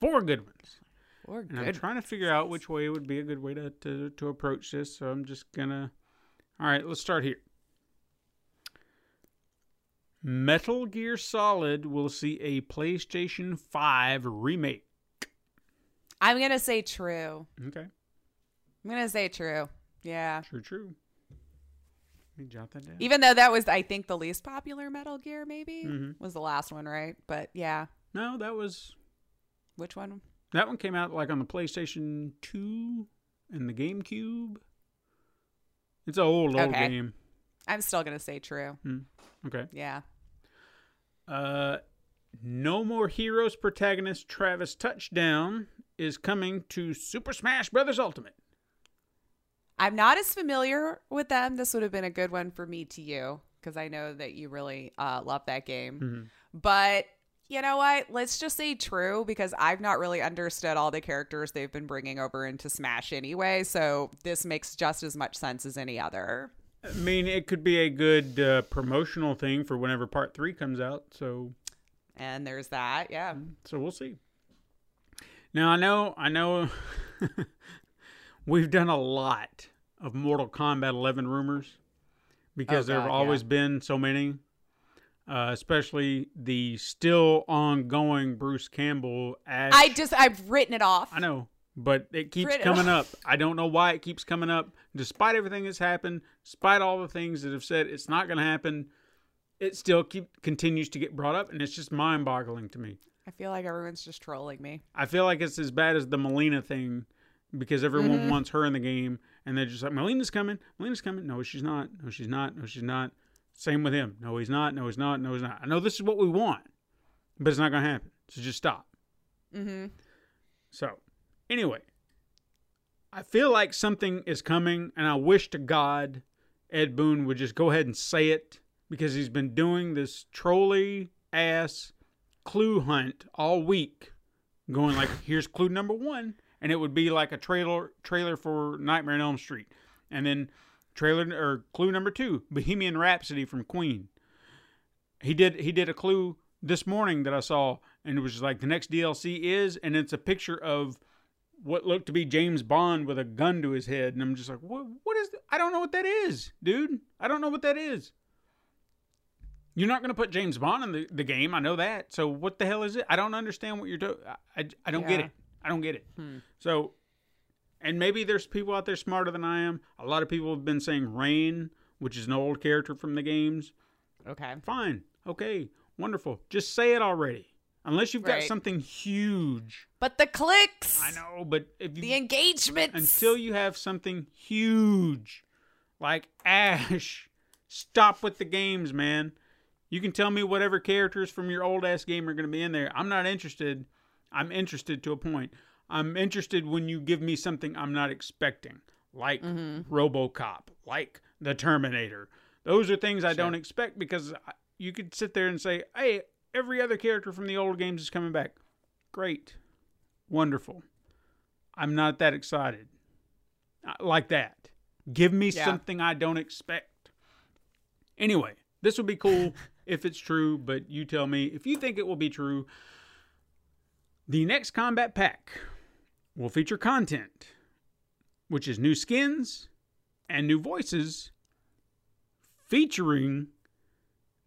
Four good ones. We're And I'm good. trying to figure out which way would be a good way to, to, to approach this. So I'm just going to. All right, let's start here. Metal Gear Solid will see a PlayStation 5 remake. I'm gonna say true. Okay. I'm gonna say true. Yeah. True, true. Let me jot that down. Even though that was, I think, the least popular Metal Gear, maybe Mhm. was the last one, right? But yeah, No, that was. which one? That one came out like on the PlayStation 2 and the GameCube. It's an old, old Okay. game. I'm still gonna say true. Okay. Yeah. Uh, No More Heroes protagonist Travis Touchdown is coming to Super Smash Brothers Ultimate. I'm not as familiar with them. This would have been a good one for me to you because I know that you really uh, love that game. Mhm. But you know what? Let's just say true because I've not really understood all the characters they've been bringing over into Smash anyway. So this makes just as much sense as any other. I mean, it could be a good uh, promotional thing for whenever Part Three comes out. So, And there's that. Yeah. so we'll see. Now I know, I know, <laughs> we've done a lot of Mortal Kombat 11 rumors because Oh, there have always yeah. been so many. Uh, especially the still ongoing Bruce Campbell Ash. I just I've written it off. I know, but it keeps it coming up. I don't know why it keeps coming up. Despite everything that's happened, despite all the things that have said it's not going to happen, it still keep continues to get brought up, and it's just mind-boggling to me. I feel like everyone's just trolling me. I feel like it's as bad as the Mileena thing because everyone Mm-hmm. wants her in the game, and they're just like, Mileena's coming, Mileena's coming. No, she's not. No, she's not. No, she's not. Same with him. No, he's not. No, he's not. No, he's not. I know this is what we want, but it's not going to happen. So just stop. Mm-hmm. So, anyway, I feel like something is coming, and I wish to God Ed Boon would just go ahead and say it because he's been doing this trolly ass clue hunt all week, going like, "Here's clue number one," and it would be like a trailer trailer for Nightmare on Elm Street, and then trailer or clue number two, <laughs> Bohemian Rhapsody from Queen. He did he did a clue this morning that I saw, and it was just like the next DLC is, and it's a picture of what looked to be James Bond with a gun to his head, and I'm just like, what? What is? th- I don't know what that is, dude. I don't know what that is. You're not going to put James Bond in the, the game. I know that. So what the hell is it? I don't understand what you're doing. I, I, I don't get it. I don't get it. Hmm. So, and maybe there's people out there smarter than I am. A lot of people have been saying Rain, which is an old character from the games. Okay. Fine. Okay. Wonderful. Just say it already. Unless you've got something huge. But the clicks, I know, but if you the engagement. until you have something huge like Ash, stop with the games, man. You can tell me whatever characters from your old ass game are going to be in there. I'm not interested. I'm interested to a point. I'm interested when you give me something I'm not expecting, like RoboCop, like The Terminator. Those are things I don't expect because you could sit there and say, "Hey, every other character from the old games is coming back." Great. Wonderful. I'm not that excited. Uh, Like that. Give me Yeah. something I don't expect. Anyway, this would be cool <laughs> if it's true, but you tell me if you think it will be true. The next Kombat Pack will feature content, which is new skins and new voices featuring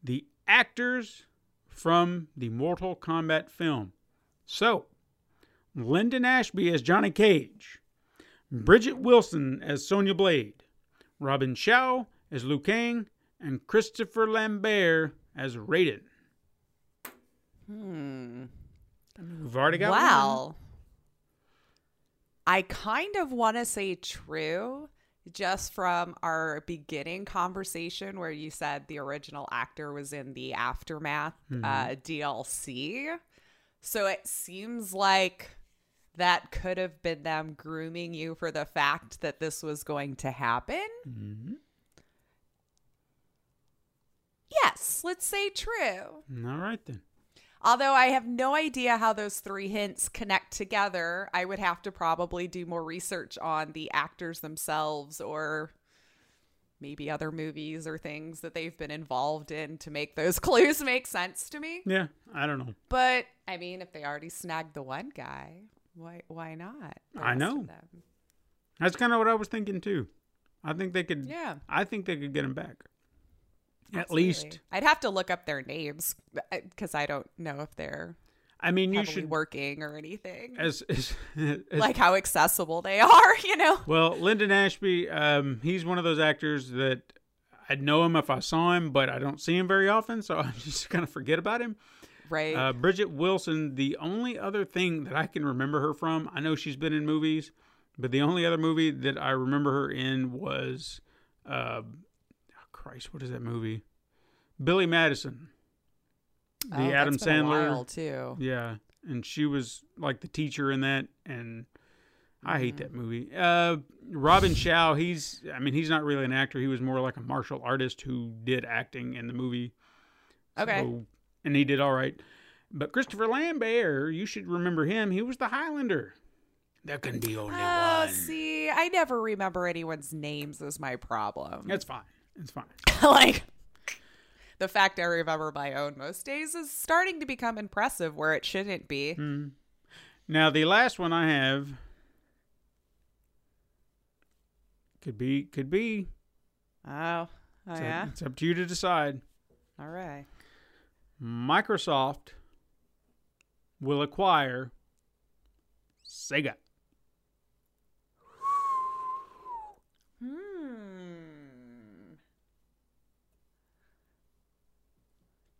the actors from the Mortal Kombat film. So, Linden Ashby as Johnny Cage, Bridgette Wilson as Sonya Blade, Robin Shou as Liu Kang, and Christopher Lambert as Raiden. Hmm. We've already got one. Well, I kind of want to say true just from our beginning conversation where you said the original actor was in the Aftermath uh, DLC. So it seems like that could have been them grooming you for the fact that this was going to happen. Yes, let's say true. All right then. Although I have no idea how those three hints connect together, I would have to probably do more research on the actors themselves or maybe other movies or things that they've been involved in to make those <laughs> clues make sense to me. Yeah, I don't know. But I mean, if they already snagged the one guy, why why not? I know. That's kind of what I was thinking too. I think they could. Yeah. I think they could get him back. At least, I'd have to look up their names because I don't know if they're I mean, you should working or anything. as, <laughs> as, as like how accessible they <laughs> are, you know? well, Linden Ashby. Um, he's one of those actors that I'd know him if I saw him, but I don't see him very often, so <laughs> I'm just kind of forget about him. Right. Uh, Bridgette Wilson, the only other thing that I can remember her from, I know she's been in movies, but the only other movie that I remember her in was, uh, Christ, what is that movie? Billy Madison. The Oh, Adam that's Sandler. too. Yeah, and she was like the teacher in that, and I hate that movie. Uh, Robin Shou, he's, I mean, he's not really an actor. He was more like a martial artist who did acting in the movie. Okay. So- and he did all right. But Christopher Lambert, you should remember him. He was the Highlander. There can be only Oh, one. see, I never remember anyone's names is my problem. It's fine. It's fine. <laughs> like the fact I remember my own most days is starting to become impressive where it shouldn't be. Hmm. Now the last one I have could be could be. Oh, oh It's, yeah. up, it's up to you to decide. All right. Microsoft will acquire Sega.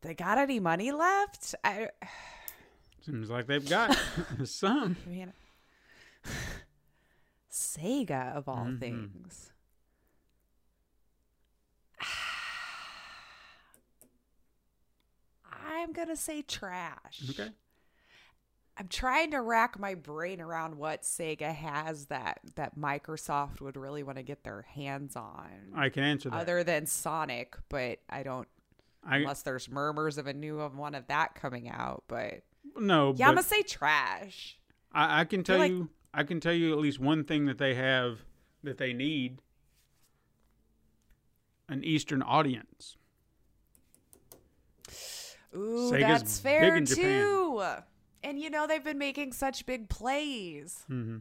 They got any money left? I, Seems like they've got <sighs> <laughs> some. I mean, Sega of all Mhm. things. <sighs> I'm gonna say trash. Okay. I'm trying to rack my brain around what Sega has that that Microsoft would really want to get their hands on, I can answer that. other than Sonic. But I don't, I unless there's murmurs of a new of one of that coming out. But no, yeah, I'm gonna say trash. I, I can tell like- you. I can tell you at least one thing that they have that they need: an Eastern audience. Ooh, Sega's that's fair too. And you know they've been making such big plays. hmm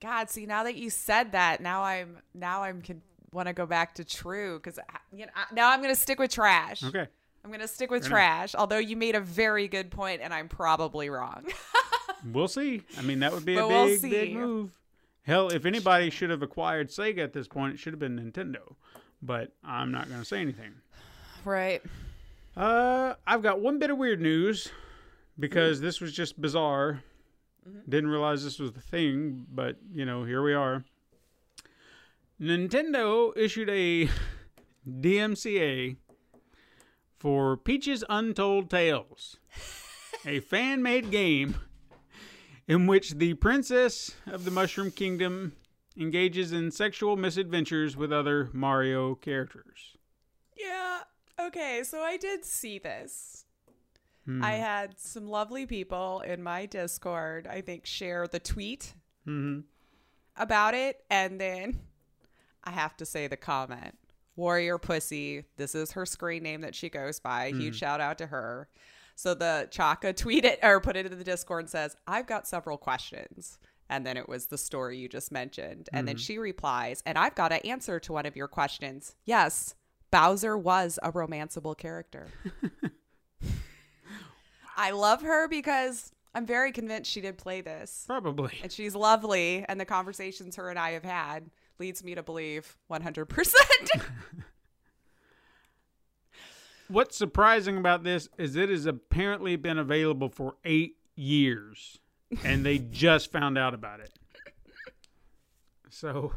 God, see now that you said that, now I'm now I'm con- want to go back to true because you know I- now I'm gonna stick with trash. Okay. I'm gonna stick with Fair trash. Although you made a very good point, and I'm probably wrong. <laughs> We'll see. I mean, that would be a But we'll big, big move. Hell, if anybody should have acquired Sega at this point, it should have been Nintendo. But I'm not going to say anything. right. Uh, I've got one bit of weird news because this was just bizarre. Didn't realize this was the thing, but you know, here we are. Nintendo issued a <laughs> DMCA for Peach's Untold Tales. a fan made game in which the princess of the Mushroom Kingdom engages in sexual misadventures with other Mario characters. Yeah. Okay, so I did see this. Hmm. I had some lovely people in my Discord, I think, share the tweet Mhm. about it. And then I have to say the comment Warrior Pussy. This is her screen name that she goes by. Huge mm. shout out to her. So the Chaka <laughs> tweeted or put it in the Discord and says, I've got several questions. And then it was the story you just mentioned. And then mm. she replies, and I've got an answer to one of your questions. Yes, Bowser was a romanceable character. <laughs> I love her because I'm very convinced she did play this Probably. and she's lovely and the conversations her and i have had leads me to believe 100% <laughs> What's surprising about this is it has apparently been available for eight years, and they <laughs> just found out about it. So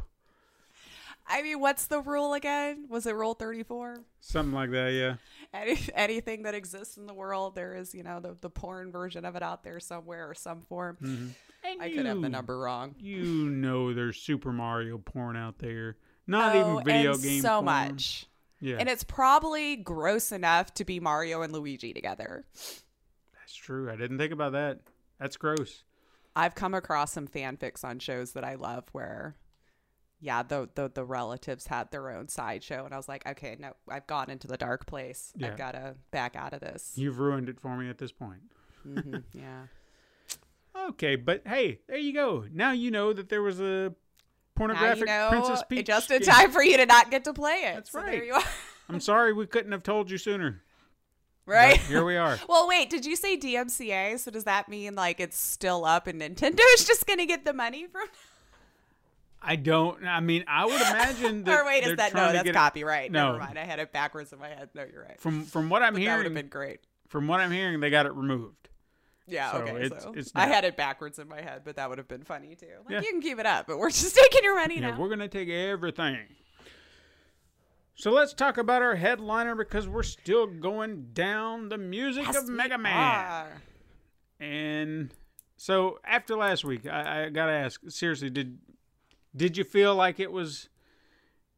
i mean what's the rule again? Was it rule 34 something like that, yeah. Any, anything that exists in the world there is you know the, the porn version of it out there somewhere or some form mm-hmm. And i could have the number wrong You <laughs> know, there's Super Mario porn out there. Not Oh, even video and game. so porn. much Yeah, and it's probably gross enough to be mario and luigi together that's true. I didn't think about that. That's gross. I've come across some fanfics on shows that I love where yeah, the, the the relatives had their own sideshow and I was like, okay, no, I've gone into the dark place. Yeah. I've got to back out of this. You've ruined it for me at this point. hmm <laughs> yeah. Okay, but hey, there you go. Now you know that there was a Now pornographic you know Princess Peach. just in time for you to not get to play it. That's So right. There you are. <laughs> I'm sorry we couldn't have told you sooner. but right? here we are. <laughs> Well, wait, did you say DMCA? So does that mean like it's still up and Nintendo's <laughs> just going to get the money from I don't. I mean, I would imagine that. Or wait, is that no, that's get it- copyright. No. Never mind. I had it backwards in my head. No, you're right. From from what I'm But that would have hearing, been great. from what I'm hearing, they got it removed. Yeah, So okay. it's- so it's I had it backwards in my head, but that would have been funny too. Like Yeah. you can keep it up, but we're <laughs> just taking your money Yeah, now. we're gonna take everything. So let's talk about our headliner because we're still going down the music Yes, of Mega Man. are. And so after last week, I, I gotta ask seriously, did did you feel like it was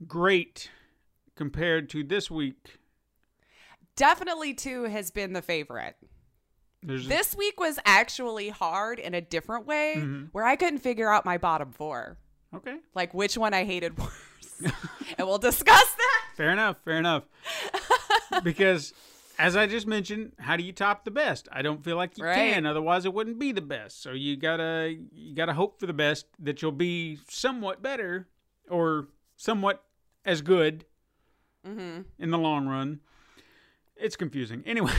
great compared to this week? Definitely two has been the favorite. There's This week was actually hard in a different way Mm-hmm. where I couldn't figure out my bottom four. okay, Like which one I hated <laughs> worse. <laughs> and we'll discuss that. fair enough, fair enough. <laughs> because as I just mentioned, how do you top the best? I don't feel like you Right. can, otherwise it wouldn't be the best. So you gotta you gotta hope for the best that you'll be somewhat better or somewhat as good Mm-hmm. in the long run. It's confusing. Anyway,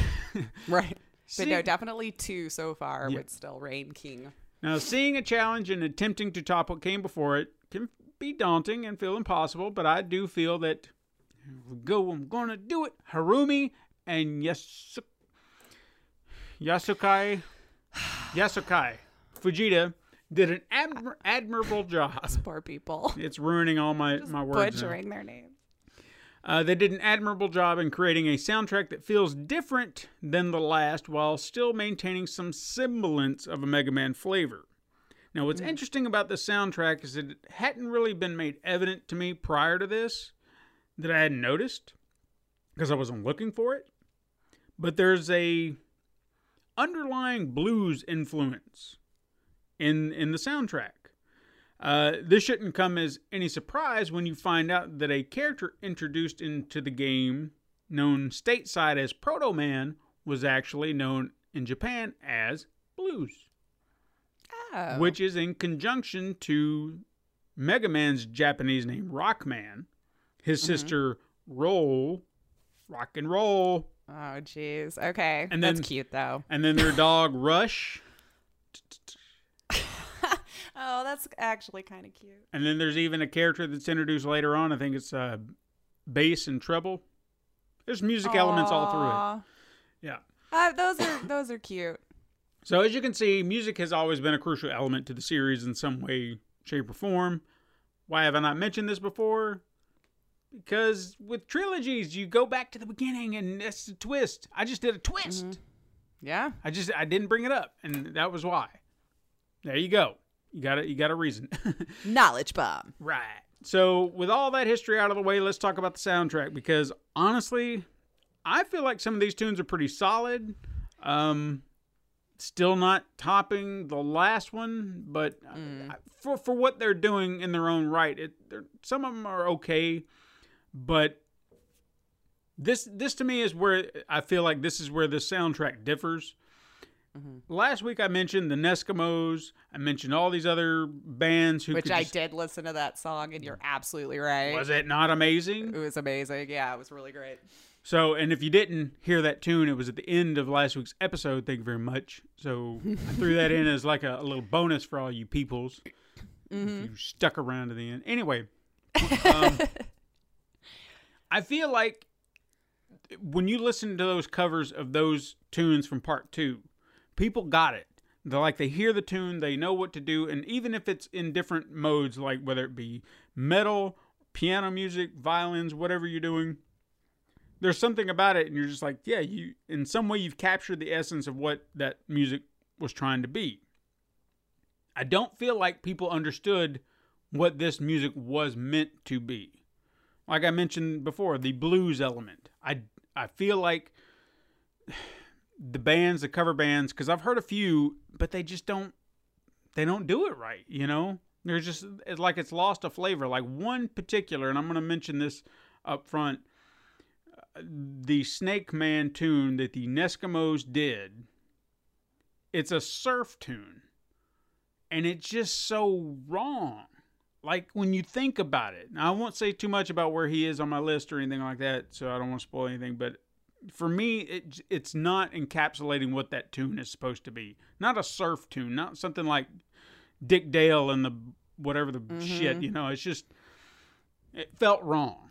Right. But no, definitely two so far Yeah. would still reign king. Now, seeing a challenge and attempting to top what came before it can be daunting and feel impossible, but I do feel that go, I'm gonna do it. Harumi and Yasu- Yasukai Yasukai Fujita did an admir- admirable job. Poor people. It's ruining all my, <laughs> my words. now. Butchering their names. Uh, they did an admirable job in creating a soundtrack that feels different than the last while still maintaining some semblance of a Mega Man flavor. Now, what's interesting about the soundtrack is that it hadn't really been made evident to me prior to this that I hadn't noticed because I wasn't looking for it. But there's a underlying blues influence in in the soundtrack. Uh, this shouldn't come as any surprise when you find out that a character introduced into the game, known stateside as Proto Man, was actually known in Japan as Blues, Oh. which is in conjunction to Mega Man's Japanese name Rockman, his sister Roll, Rock and Roll, Oh, jeez. Okay. And That's cute, though. and then their dog Rush, <laughs> Oh, that's actually kind of cute. and then there's even a character that's introduced later on. I think it's uh, bass and treble. There's music elements all through it. Yeah. Uh, those are those are cute. So as you can see, music has always been a crucial element to the series in some way, shape, or form. Why have I not mentioned this before? Because with trilogies, you go back to the beginning and that's the twist. I just did a twist. Yeah. I just I didn't bring it up, and that was why. There you go. You got it. You got a reason. <laughs> Knowledge bomb. right. So with all that history out of the way, let's talk about the soundtrack because honestly, I feel like some of these tunes are pretty solid. Um, still not topping the last one, but uh, for for what they're doing in their own right, it some of them are okay, but this this to me is where I feel like this is where the soundtrack differs. Last week I mentioned the NESkimos. I mentioned all these other bands who Which I just- did listen to that song, and you're absolutely right. Was it not amazing? It was amazing. Yeah, it was really great. So, and if you didn't hear that tune, it was at the end of last week's episode. Thank you very much. So I <laughs> threw that in as like a, a little bonus for all you peoples if you stuck around to the end. Anyway, um, <laughs> I feel like when you listen to those covers of those tunes from part two, people got it. They're like they hear the tune, they know what to do, and even if it's in different modes, like whether it be metal, piano music, violins, whatever you're doing, there's something about it, and you're just like, yeah, you in some way you've captured the essence of what that music was trying to be. I don't feel like people understood what this music was meant to be. Like I mentioned before, the blues element. I I feel like the bands, the cover bands, because I've heard a few, but they just don't they don't do it right. You know, there's just it's like it's lost a flavor. Like one particular, and I'm going to mention this up front. uh, The Snake Man tune that the NESkimos did. It's a surf tune, and it's just so wrong. Like when you think about it. Now I won't say too much about where he is on my list or anything like that, so I don't want to spoil anything. But for me, it it's not encapsulating what that tune is supposed to be. Not a surf tune, not something like Dick Dale and the whatever the shit. You know, it's just it felt wrong.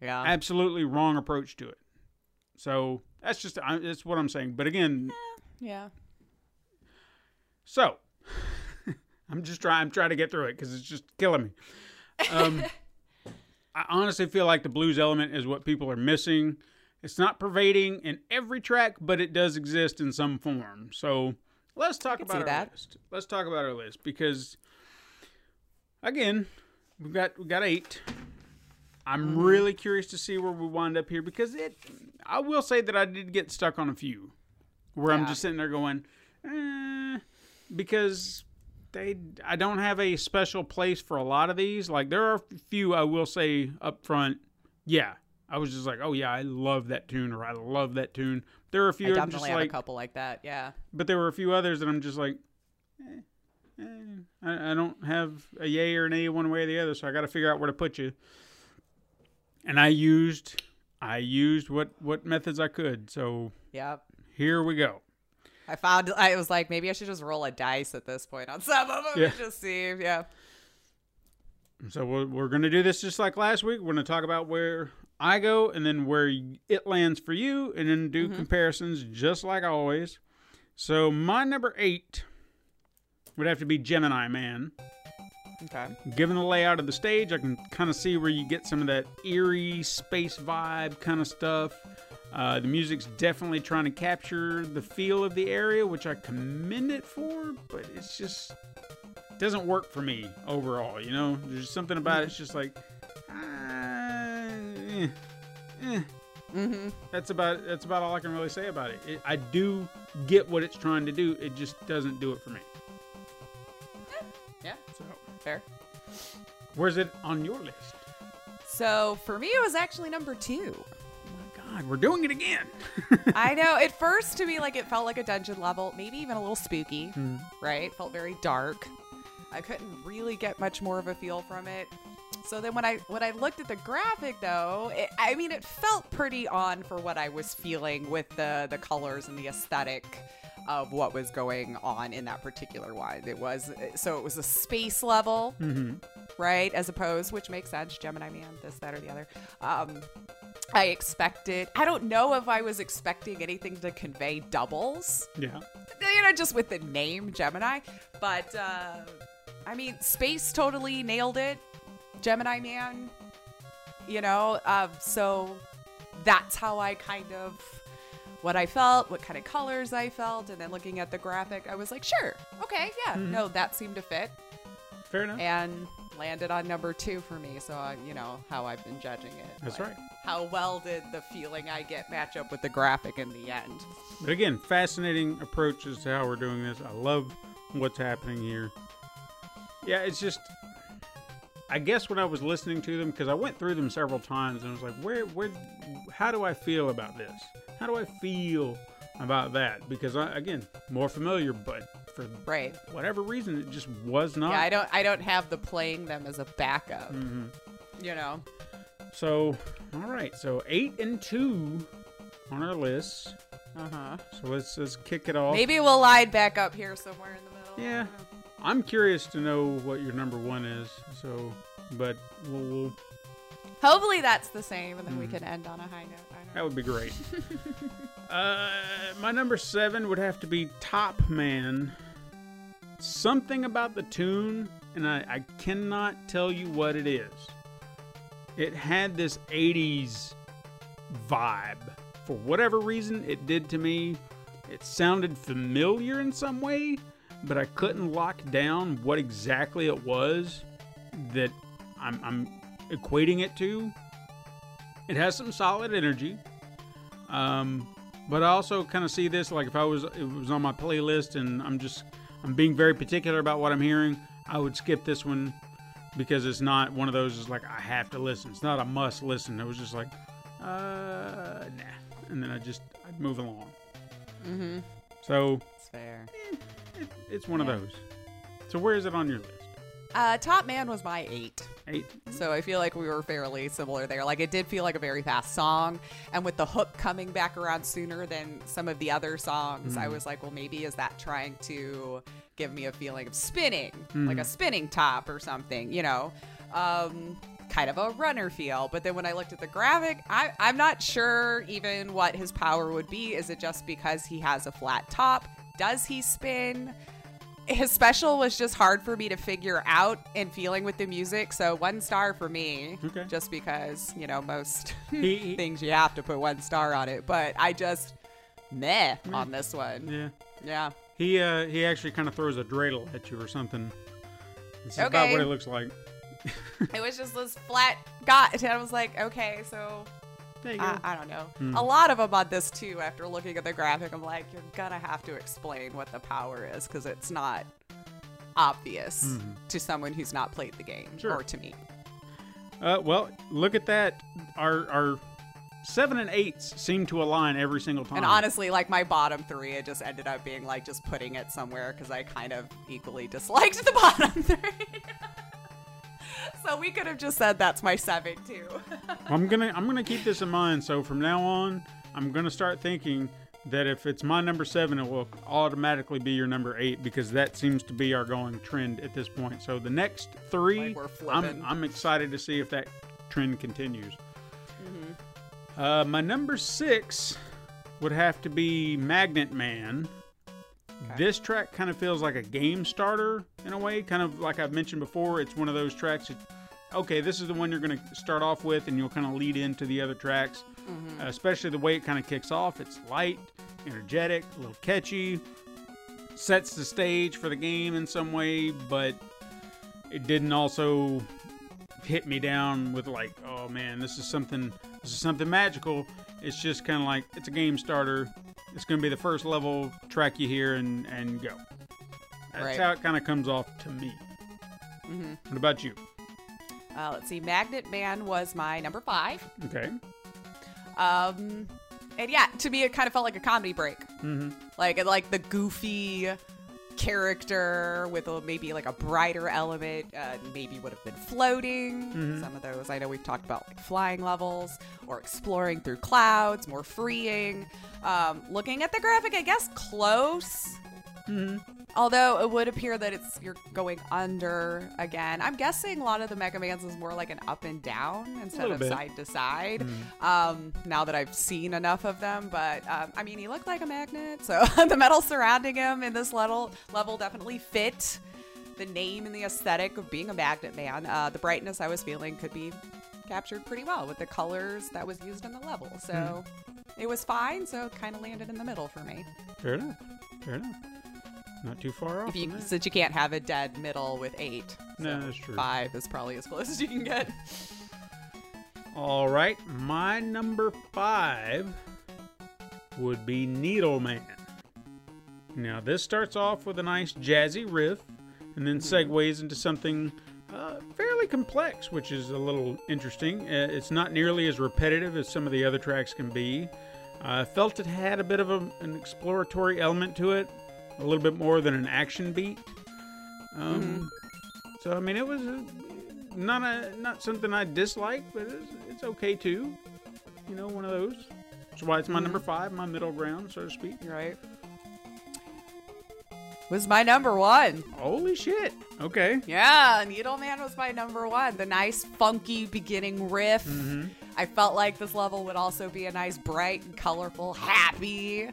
Yeah. Absolutely wrong approach to it. So that's just I, that's what I'm saying. But again, yeah. so <laughs> I'm just trying. I'm trying to get through it because it's just killing me. Um, <laughs> I honestly feel like the blues element is what people are missing. It's not pervading in every track, but it does exist in some form. So let's talk about our that. list. Let's talk about our list because again, we've got we got eight. I'm Mm-hmm. really curious to see where we wind up here because it. I will say that I did get stuck on a few where I'm just sitting there going, eh, because they I don't have a special place for a lot of these. Like there are a few I will say up front, yeah. I was just like, oh yeah, I love that tune or I love that tune. There are a few I definitely just have like, a couple like that. Yeah. but there were a few others that I'm just like, eh, eh, I, I don't have a yay or an a one way or the other, so I got to figure out where to put you. And I used, I used what what methods I could. So Yep. here we go. I found I was like maybe I should just roll a dice at this point on some of them Yeah. and just see. Yeah. So we're, we're going to do this just like last week. We're going to talk about where I go and then where it lands for you, and then do comparisons just like always. So my number eight would have to be Gemini Man. Okay. Given the layout of the stage, I can kind of see where you get some of that eerie space vibe kind of stuff. Uh, the music's definitely trying to capture the feel of the area, which I commend it for, but it's just doesn't work for me overall. You know, there's something about it. It's just like, eh, eh. Mm-hmm. that's about that's about all I can really say about it. it. I do get what it's trying to do. It just doesn't do it for me. Yeah. So, Fair. where's it on your list? So for me, it was actually number two. Oh my God, we're doing it again. <laughs> I know. At first, to me, like it felt like a dungeon level, maybe even a little spooky, right? Felt very dark. I couldn't really get much more of a feel from it. So then when I when I looked at the graphic though, it, I mean it felt pretty on for what I was feeling with the the colors and the aesthetic of what was going on in that particular one. It was so it was a space level, right? As opposed, which makes sense, Gemini Man, this, that, or the other. Um, I expected. I don't know if I was expecting anything to convey doubles yeah. you know, just with the name Gemini. But uh, I mean, space totally nailed it. Gemini Man, you know. Um, so that's how I kind of what I felt, what kind of colors I felt, and then looking at the graphic, I was like, sure, okay, yeah, Mm-hmm. no, that seemed to fit, Fair enough. and landed on number two for me. So I, you know how I've been judging it. That's Like, right. How well did the feeling I get match up with the graphic in the end? But again, fascinating approaches to how we're doing this. I love what's happening here. Yeah, it's just. I guess when I was listening to them, because I went through them several times, and I was like, "Where, where, how do I feel about this? How do I feel about that?" Because I, again, more familiar, but for Right. whatever reason, it just was not. Yeah, I don't. I don't have the playing them as a backup. Mhm. You know. So, all right, so eight and two on our list. Uh huh. So let's let's kick it off. Maybe we'll line back up here somewhere in the middle. Yeah. I'm curious to know what your number one is. So, but we'll, we'll Hopefully that's the same, and then Hmm. we can end on a high note. That would be great. <laughs> uh, my number seven would have to be Top Man. Something about the tune, and I, I cannot tell you what it is. It had this 80s vibe. For whatever reason, it did to me. It sounded familiar in some way, but I couldn't lock down what exactly it was that I'm, I'm equating it to. It has some solid energy. Um, but I also kind of see this like if I was it was on my playlist and I'm just I'm being very particular about what I'm hearing, I would skip this one because it's not one of those is like I have to listen. It's not a must listen. It was just like uh nah, and then I just I'd move along. Mm-hmm. So It's fair. it, it's one Yeah. of those. So where is it on your list? Uh, Top Man was my eight. Eight. So I feel like we were fairly similar there. Like it did feel like a very fast song, and with the hook coming back around sooner than some of the other songs, I was like, well, maybe is that trying to give me a feeling of spinning, like a spinning top or something, you know? Um, kind of a runner feel. But then when I looked at the graphic, I, I'm not sure even what his power would be. Is it just because he has a flat top? Does he spin? His special was just hard for me to figure out and feeling with the music. So one star for me, Okay. just because you know most <laughs> things you have to put one star on it. But I just meh on this one. Yeah. Yeah. He uh he actually kind of throws a dreidel at you or something. It's about what it looks like. It was just this flat got, and I was like, okay, so There you go. I, I don't know. Hmm. A lot of them on this too. After looking at the graphic, I'm like, you're gonna have to explain what the power is because it's not obvious to someone who's not played the game. Sure. or to me. Uh, well, look at that. Our our seven and eights seem to align every single time. And honestly, like my bottom three, it just ended up being like just putting it somewhere because I kind of equally disliked the <laughs> bottom three. So we could have just said that's my seven too. <laughs> I'm gonna I'm gonna keep this in mind. So from now on, I'm gonna start thinking that if it's my number seven, it will automatically be your number eight because that seems to be our going trend at this point. So the next three, Like I'm. I'm excited to see if that trend continues. Mm-hmm. Uh, my number six would have to be Magnet Man. This track kind of feels like a game starter in a way, kind of like I've mentioned before. It's one of those tracks that, okay, this is the one you're going to start off with, and you'll kind of lead into the other tracks. Uh, especially the way it kind of kicks off. It's light, energetic, a little catchy, sets the stage for the game in some way, but it didn't also hit me down with like, oh man, this is something, this is something magical. It's just kind of like it's a game starter. It's going to be the first level track you hear and and go. That's Right. how it kind of comes off to me. Mm-hmm. What about you? Uh, let's see. Magnet Man was my number five. Okay. Um, and yeah, to me, it kind of felt like a comedy break. Mm-hmm. like like the goofy character with a, maybe like a brighter element uh, maybe would have been floating. Mhm. some of those i know we've talked about like flying levels or exploring through clouds more freeing. Um, looking at the graphic i guess close Mm-hmm. although it would appear that it's you're going under again i'm guessing a lot of the mega mans is more like an up and down instead of bit. side to side Mhm. um, now that I've seen enough of them. But um, I mean, he looked like a magnet, so <laughs> the metal surrounding him in this level level definitely fit the name and the aesthetic of being a magnet man. Uh, the brightness I was feeling could be captured pretty well with the colors that was used in the level. So it was fine, so it kind of landed in the middle for me. Fair enough. Fair enough. Not too far off. You, since you can't have a dead middle with eight, No, so that's true. Five is probably as close as you can get. All right, my number five would be Needleman. Now, this starts off with a nice jazzy riff and then segues into something uh, fairly complex, which is a little interesting. Uh, it's not nearly as repetitive as some of the other tracks can be. I felt it had a bit of a, an exploratory element to it, a little bit more than an action beat. Um, So, I mean, it was uh, not a not something I dislike, but it's, it's okay too. You know, one of those. That's why it's my number five, my middle ground, so to speak. Right. Was my number one. Holy shit! Okay. Yeah, Needleman was my number one. The nice, funky beginning riff. I felt like this level would also be a nice, bright, and colorful, happy.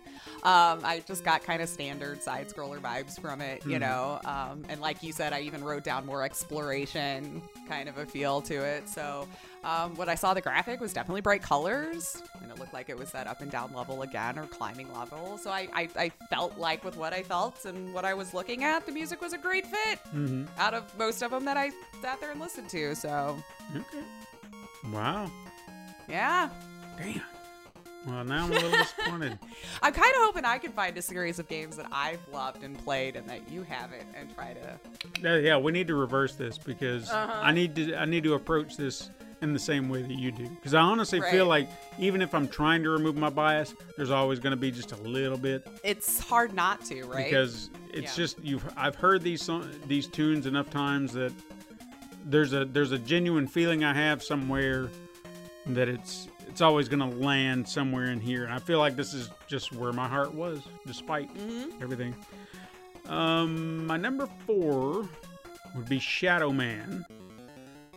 Um, I just got kind of standard side scroller vibes from it, you know. Um, and like you said, I even wrote down more exploration kind of a feel to it. So um, what I saw the graphic was definitely bright colors, and it looked like it was that up and down level again or climbing level. So I, I, I felt like with what I felt and what I was looking at, the music was a great fit Mm-hmm. out of most of them that I sat there and listened to. So Okay. Wow. Yeah, Damn. Well, now I'm a little disappointed. <laughs> I'm kind of hoping I can find a series of games that I've loved and played and that you haven't, and try to. Yeah, yeah, we need to reverse this because Uh-huh. I need to I need to approach this in the same way that you do. Because I honestly feel like even if I'm trying to remove my bias, there's always going to be just a little bit It's hard not to, right? because it's Yeah. just you've I've heard these these tunes enough times that there's a there's a genuine feeling I have somewhere that it's it's always going to land somewhere in here and I feel like this is just where my heart was despite Mm-hmm. everything. Um my number 4 would be Shadow Man.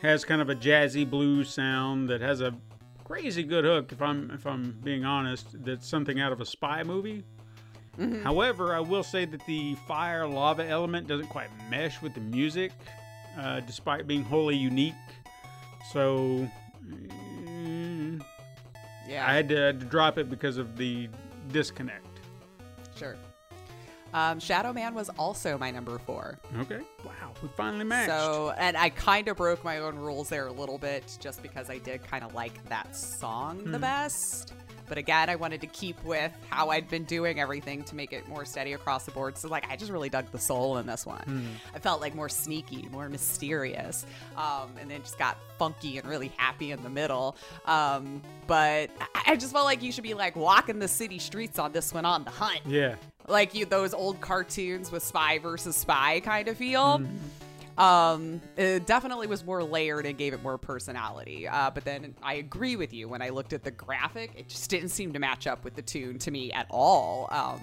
Has kind of a jazzy blues sound that has a crazy good hook if I'm if I'm being honest that's something out of a spy movie. However, I will say that the fire lava element doesn't quite mesh with the music, uh, despite being wholly unique. So yeah, I had to, had to drop it because of the disconnect. sure. Um, Shadow Man was also my number four. Okay. Wow, we finally matched. So, and I kind of broke my own rules there a little bit just because I did kind of like that song the best. But again, I wanted to keep with how I'd been doing everything to make it more steady across the board. So, like, I just really dug the soul in this one. I felt like more sneaky, more mysterious, um, and then just got funky and really happy in the middle. Um, but I- I just felt like you should be like walking the city streets on this one on the hunt yeah, like you those old cartoons with spy versus spy kind of feel. Um, it definitely was more layered and gave it more personality. Uh, but then I agree with you when I looked at the graphic, it just didn't seem to match up with the tune to me at all. Um,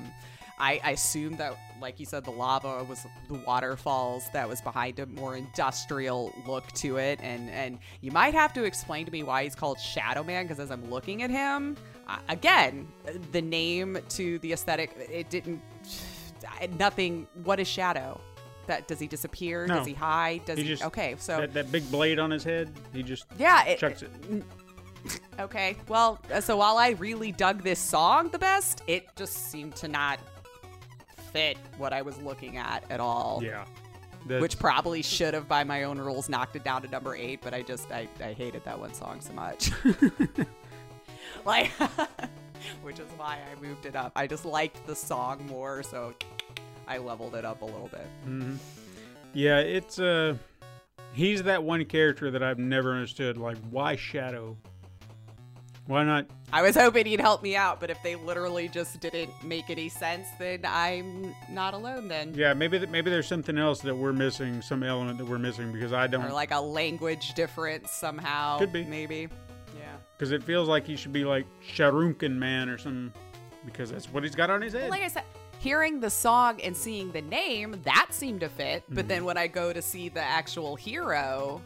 I, I assumed that, like you said, the lava was the waterfalls that was behind a more industrial look to it, and and you might have to explain to me why he's called Shadow Man because as I'm looking at him, uh, again, the name to the aesthetic, it didn't, <sighs> nothing. What is Shadow? That does he disappear? No. Does he hide? Does He he? just- okay, so that, that big blade on his head, he just yeah, it, chucks it. <laughs> Okay. Well, uh, so while I really dug this song the best, it just seemed to not fit what I was looking at at all. Yeah. That's- Which probably should have, by my own rules, knocked it down to number eight, but I just, I, I hated that one song so much. <laughs> <laughs> like, which is why I moved it up. I just liked the song more, so I leveled it up a little bit. Yeah, it's uh he's that one character that I've never understood. Like, why Shadow? Why not? I was hoping he'd help me out, but if they literally just didn't make any sense, then I'm not alone then. Yeah, maybe th- maybe there's something else that we're missing, some element that we're missing because I don't. or like a language difference somehow. Could be. Maybe. Yeah. Because it feels like he should be like Shuriken Man or something, because that's what he's got on his head. Like I said, hearing the song and seeing the name, that seemed to fit. But then when I go to see the actual hero,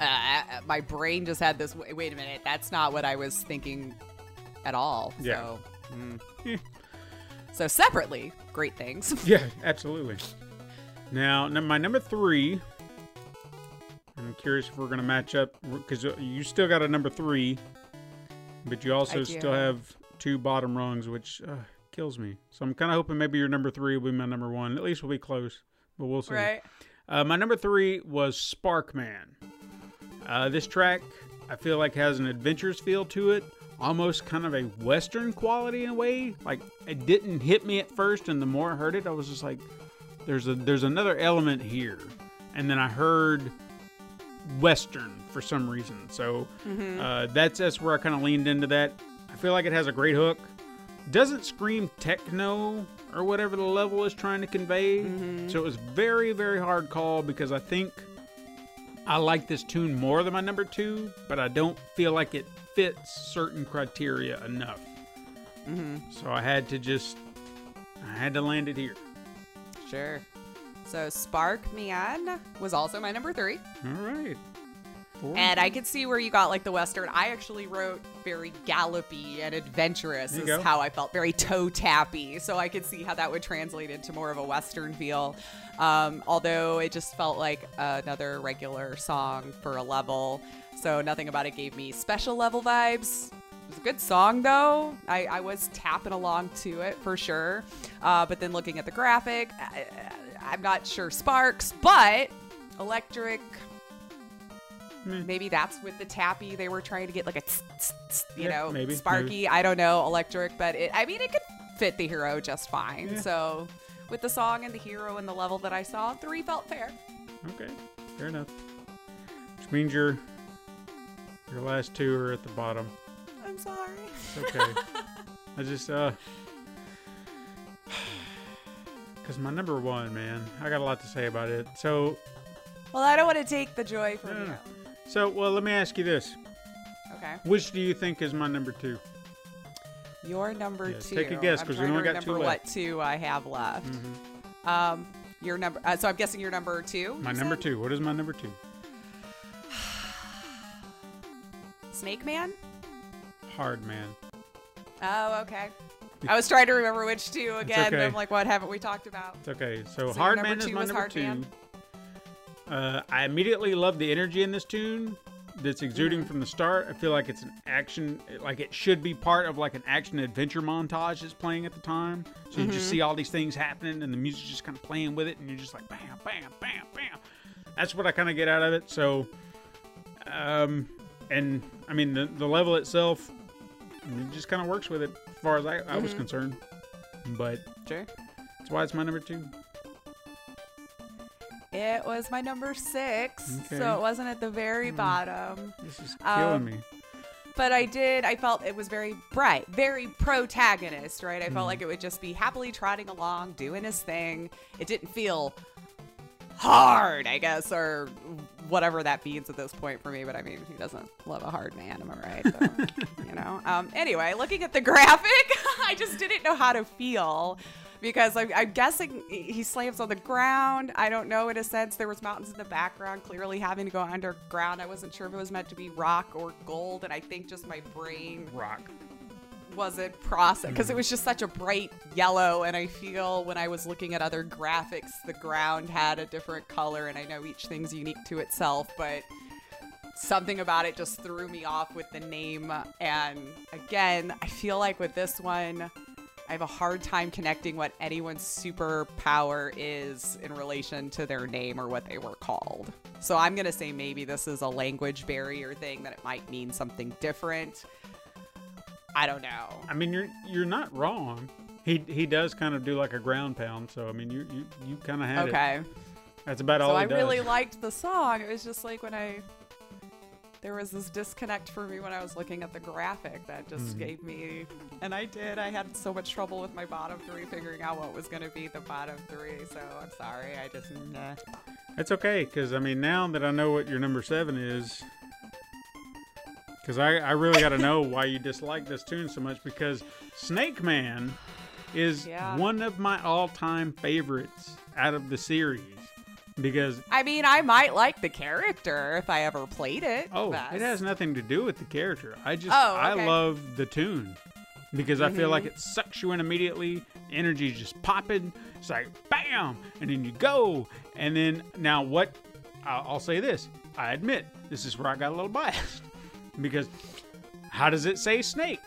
uh, my brain just had this. Wait, wait a minute, that's not what I was thinking at all. Yeah. So, mm. Yeah. <laughs> so separately, great things. <laughs> yeah, absolutely. Now, my number three. I'm curious if we're gonna match up because you still got a number three. but you also still have two bottom rungs, which uh, kills me. So I'm kind of hoping maybe your number three will be my number one. At least we'll be close, but we'll see. Right. Uh, my number three was Sparkman. Uh, this track, I feel like, has an adventurous feel to it, almost kind of a Western quality in a way. Like it didn't hit me at first, and the more I heard it, I was just like, "There's a there's another element here." And then I heard Western for some reason, so uh, that's that's where I kind of leaned into that. I feel like it has a great hook. Doesn't scream techno or whatever the level is trying to convey. Mm-hmm. So it was very, very hard call because I think I like this tune more than my number two, but I don't feel like it fits certain criteria enough. Mm-hmm. So I had to just, I had to land it here. Sure. So Spark Man was also my number three. All right. Four. And I could see where you got like the Western. I actually wrote very gallopy and adventurous is go. how I felt, very toe tappy. So I could see how that would translate into more of a Western feel. Um, although it just felt like another regular song for a level. So nothing about it gave me special level vibes. It was a good song though. I, I was tapping along to it for sure. Uh, but then looking at the graphic, I, I'm not sure Sparks, but Electric Meh. maybe that's with the tappy they were trying to get like a tss, tss, tss, you Yeah, know maybe, sparky maybe. i don't know electric but it i mean it could fit the hero just fine Yeah. so with the song and the hero and the level that i saw three felt fair Okay, fair enough. Which means your your last two are at the bottom. i'm sorry It's okay. <laughs> I just uh, because my number one, man, I got a lot to say about it. So, well i don't want to take the joy from no, you. So well, let me ask you this: okay Which do you think is my number two? your number Yeah, two take a guess, I'm 'cause we only got two remember left. what two i have left Mhm. um your number uh, so i'm guessing your number two My number said? two. What is my number two? <sighs> snake man Hard man. oh okay i was trying to remember which two again okay. i'm like what haven't we talked about It's okay. So, So your Hard Man is my number two. Man? Uh, I immediately love the energy in this tune that's exuding Mm-hmm. from the start. I feel like it's an action, like it should be part of like an action adventure montage that's playing at the time. So you Mm-hmm. just see all these things happening, and the music's just kind of playing with it, and you're just like bam, bam, bam, bam. That's what I kind of get out of it. So, um, and I mean the the level itself, it just kind of works with it as far as I, I was concerned. But sure that's why it's my number two. It was my number six, Okay. so it wasn't at the very Hmm. bottom. This is killing Um, me. But I did, I felt it was very bright, very protagonist, right? I Hmm. felt like it would just be happily trotting along, doing his thing. It didn't feel hard, I guess, or whatever that means at this point for me. But I mean, who doesn't love a hard man? Am I right? So, <laughs> you know. Um, anyway, looking at the graphic, <laughs> I just didn't know how to feel because I'm, I'm guessing he slams on the ground. I don't know. In a sense, there was mountains in the background, clearly having to go underground. I wasn't sure if it was meant to be rock or gold, and I think just my brain Rock. wasn't processed because it was just such a bright yellow and i feel when i was looking at other graphics the ground had a different color and i know each thing's unique to itself but something about it just threw me off with the name and again i feel like with this one i have a hard time connecting what anyone's superpower is in relation to their name or what they were called so i'm going to say maybe this is a language barrier thing that it might mean something different i don't know I mean, you're you're not wrong. He he does kind of do like a ground pound, so I mean, you you, you kind of had it. okay That's about all so I does. really liked the song. It was just like when I there was this disconnect for me when I was looking at the graphic that just Mm-hmm. gave me and I did. I had so much trouble with my bottom three figuring out what was gonna be the bottom three, so I'm sorry. I just nah. It's okay, because I mean, now that I know what your number seven is, because I I really got to know <laughs> why you dislike this tune so much. Because Snake Man is Yeah. one of my all-time favorites out of the series. Because I mean I might like the character if I ever played it. Oh, best. it has nothing to do with the character. I just Oh, I love the tune because I feel Mm-hmm. like it sucks you in immediately. Energy's just popping. It's like bam, and then you go, and then now what? I'll, I'll say this. I admit this is where I got a little biased <laughs> because How does it say snake?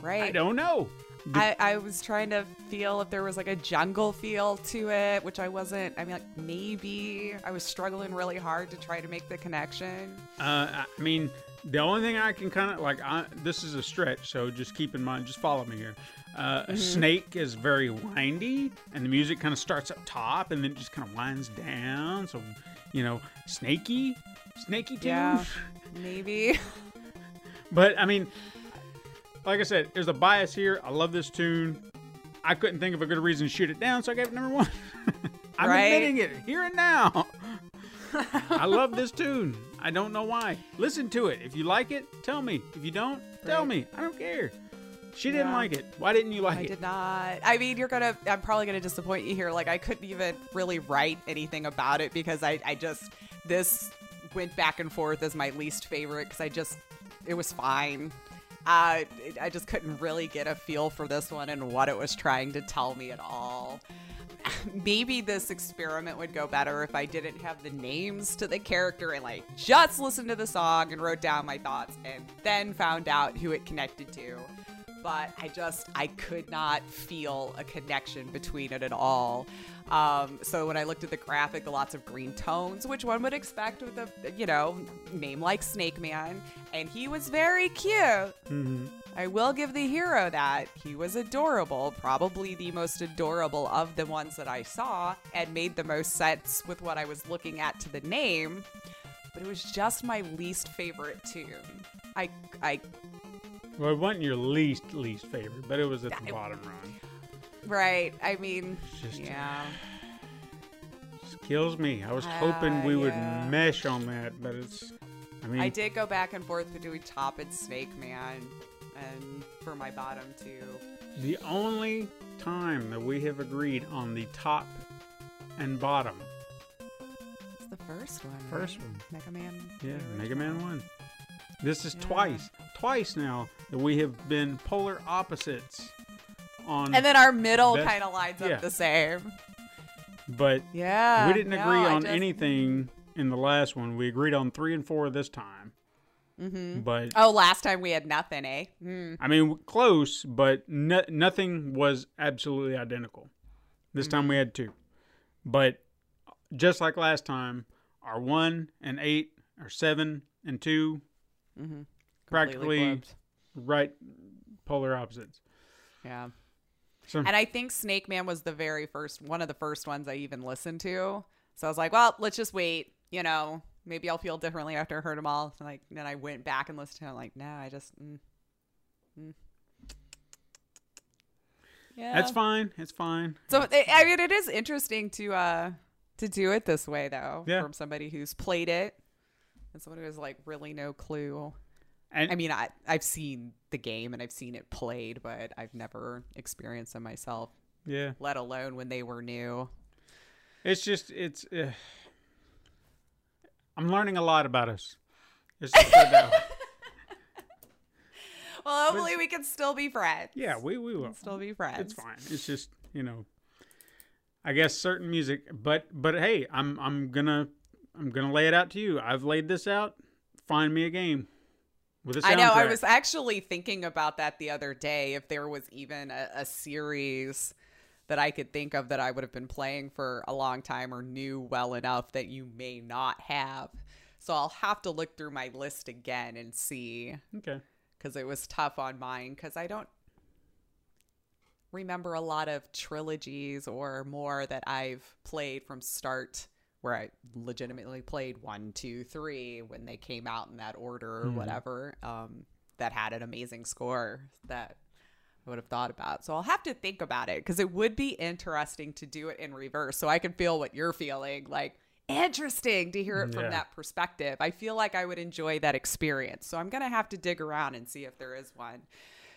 Right. I don't know. I, I was trying to feel if there was like a jungle feel to it, which I wasn't. I mean, like maybe I was struggling really hard to try to make the connection. Uh, I mean, the only thing I can kind of like, I, this is a stretch, so just keep in mind, just follow me here. Uh, Mm-hmm. a Snake is very windy, and the music kind of starts up top and then just kind of winds down. So, you know, snaky, snaky tune. Yeah, maybe. <laughs> But I mean, like I said, there's a bias here. I love this tune. I couldn't think of a good reason to shoot it down, so I gave it number one. <laughs> I'm Right. admitting it here and now. <laughs> I love this tune. I don't know why. Listen to it. If you like it, tell me. If you don't, tell Right. me. I don't care. She didn't Yeah. like it. Why didn't you like I it? I did not. I mean, you're gonna. I'm probably gonna disappoint you here. Like, I couldn't even really write anything about it because I, I just this went back and forth as my least favorite because I just it was fine. Uh, I just couldn't really get a feel for this one and what it was trying to tell me at all. <laughs> Maybe this experiment would go better if I didn't have the names to the character and like just listened to the song and wrote down my thoughts and then found out who it connected to but I just I could not feel a connection between it at all. Um, so when I looked at the graphic, the lots of green tones, which one would expect with a you know name like Snake Man, and he was very cute. I will give the hero that he was adorable, probably the most adorable of the ones that I saw, and made the most sense with what I was looking at to the name. But it was just my least favorite tune. I I Well, it wasn't your least least favorite, but it was at the I- bottom rung. right. I mean, Just- yeah. <sighs> Just kills me. I was Ah, hoping we would mesh on that, but it's. I mean, I did go back and forth between top and Snake Man, and for my bottom two. The only time that we have agreed on the top and bottom, It's the first one. First right? one. Mega Man. yeah, Mega Man original. 1. This is Yeah. twice, twice now that we have been polar opposites on. And then our middle kind of lines yeah. up the same. but Yeah. we didn't no, agree on just- anything in the last one. We agreed on three and four this time. Mhm. But Oh, last time we had nothing, eh? Hmm. I mean, close, but no, nothing was absolutely identical. This time we had two. But just like last time, our one and eight, our seven and two, Mm-hmm. practically right polar opposites. Yeah. So And I think Snake Man was the very first one of the first ones I even listened to. So I was like, well, let's just wait. You know, maybe I'll feel differently after I heard them all. Like then I went back and listened to them. Like, no, I just. Mm, mm. Yeah, that's fine. It's fine. So I I mean, it is interesting to uh to do it this way though, Yeah. from somebody who's played it and someone who has like really no clue. And I mean, I I've seen the game and I've seen it played, but I've never experienced them myself yeah, let alone when they were new. it's just it's. Uh, I'm learning a lot about us. It's just <laughs> it. Well, hopefully we can still be friends. yeah, we we will. still be friends. It's fine. It's just you know, I guess certain music, but but hey, I'm I'm gonna I'm gonna lay it out to you. I've laid this out. Find me a game with a soundtrack. I know. I was actually thinking about that the other day. If there was even a, a series that I could think of that I would have been playing for a long time or knew well enough that you may not have. So I'll have to look through my list again and see okay. because it was tough on mine because I don't remember a lot of trilogies or more that I've played from start where I legitimately played one, two, three when they came out in that order or whatever. Um, that had an amazing score that I would have thought about. So I'll have to think about it because it would be interesting to do it in reverse so I can feel what you're feeling. Like, interesting to hear it from Yeah. that perspective. I feel like I would enjoy that experience. So I'm going to have to dig around and see if there is one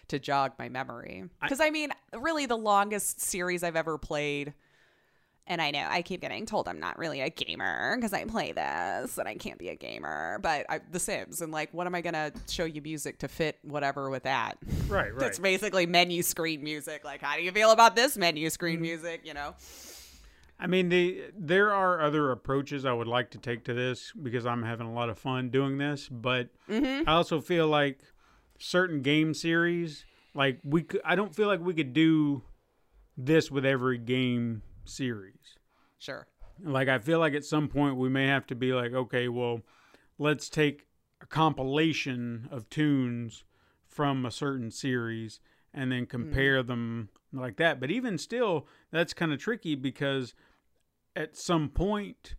to jog my memory. Because I, mean, really, the longest series I've ever played. And I know I keep getting told I'm not really a gamer because I play this and I can't be a gamer. But I, The Sims, and like, what am I going to show you music to fit whatever with that? Right, <laughs> right. That's basically menu screen music. Like, how do you feel about this menu screen Mm-hmm. music? You know? I mean, the there are other approaches I would like to take to this because I'm having a lot of fun doing this, but Mm-hmm. I also feel like certain game series, like we could, I don't feel like we could do this with every game series. Sure. Like I feel like at some point we may have to be like, okay, well, let's take a compilation of tunes from a certain series and then compare them like that. But even still, that's kind of tricky because at some point,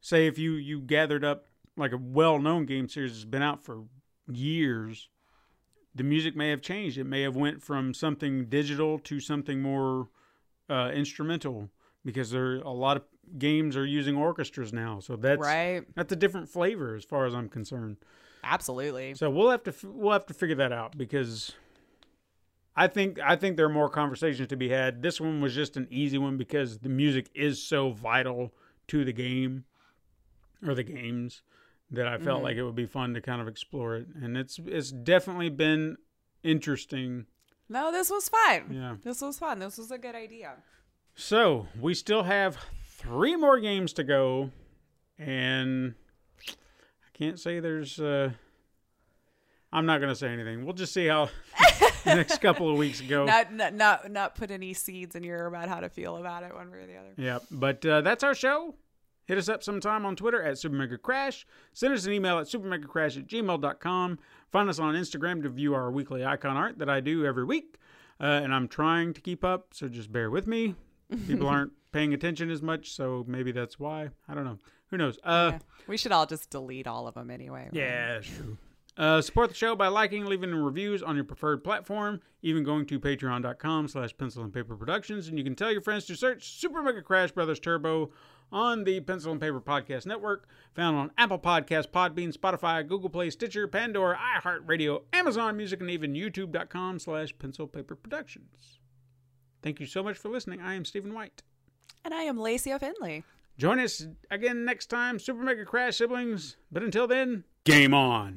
say if you you gathered up like a well-known game series that's been out for years, the music may have changed. It may have went from something digital to something more uh, instrumental because there are a lot of games are using orchestras now. So that's Right. that's a different flavor as far as I'm concerned. Absolutely. So we'll have to we'll have to figure that out because I think I think there are more conversations to be had. This one was just an easy one because the music is so vital to the game or the games that I felt mm-hmm. like it would be fun to kind of explore it, and it's it's definitely been interesting. No, this was fun. Yeah. This was fun. This was a good idea. So we still have three more games to go, and I can't say there's. Uh, I'm not gonna say anything. We'll just see how <laughs> the next couple of weeks go. Not, not not not put any seeds in your about how to feel about it one way or the other. Yeah, but uh, that's our show. Hit us up sometime on Twitter at Super Mega Crash. Send us an email at supermegacrash at gmail.com. Find us on Instagram to view our weekly icon art that I do every week. Uh, and I'm trying to keep up, so just bear with me. People <laughs> aren't paying attention as much, so maybe that's why. I don't know. Who knows? Uh, Yeah. We should all just delete all of them anyway. right? yeah, true. Uh, support the show by liking, leaving reviews on your preferred platform, even going to patreon.com slash pencil and paper productions. And you can tell your friends to search Super Mega Crash Brothers Turbo on the Pencil and Paper Podcast Network, found on Apple Podcasts, Podbean, Spotify, Google Play, Stitcher, Pandora, iHeartRadio, Amazon Music, and even youtube.com slash pencil paper productions. Thank you so much for listening. I am Stephen White. And I am Lacey O'Finley. Join us again next time, Super Mega Crash siblings. But until then, game on.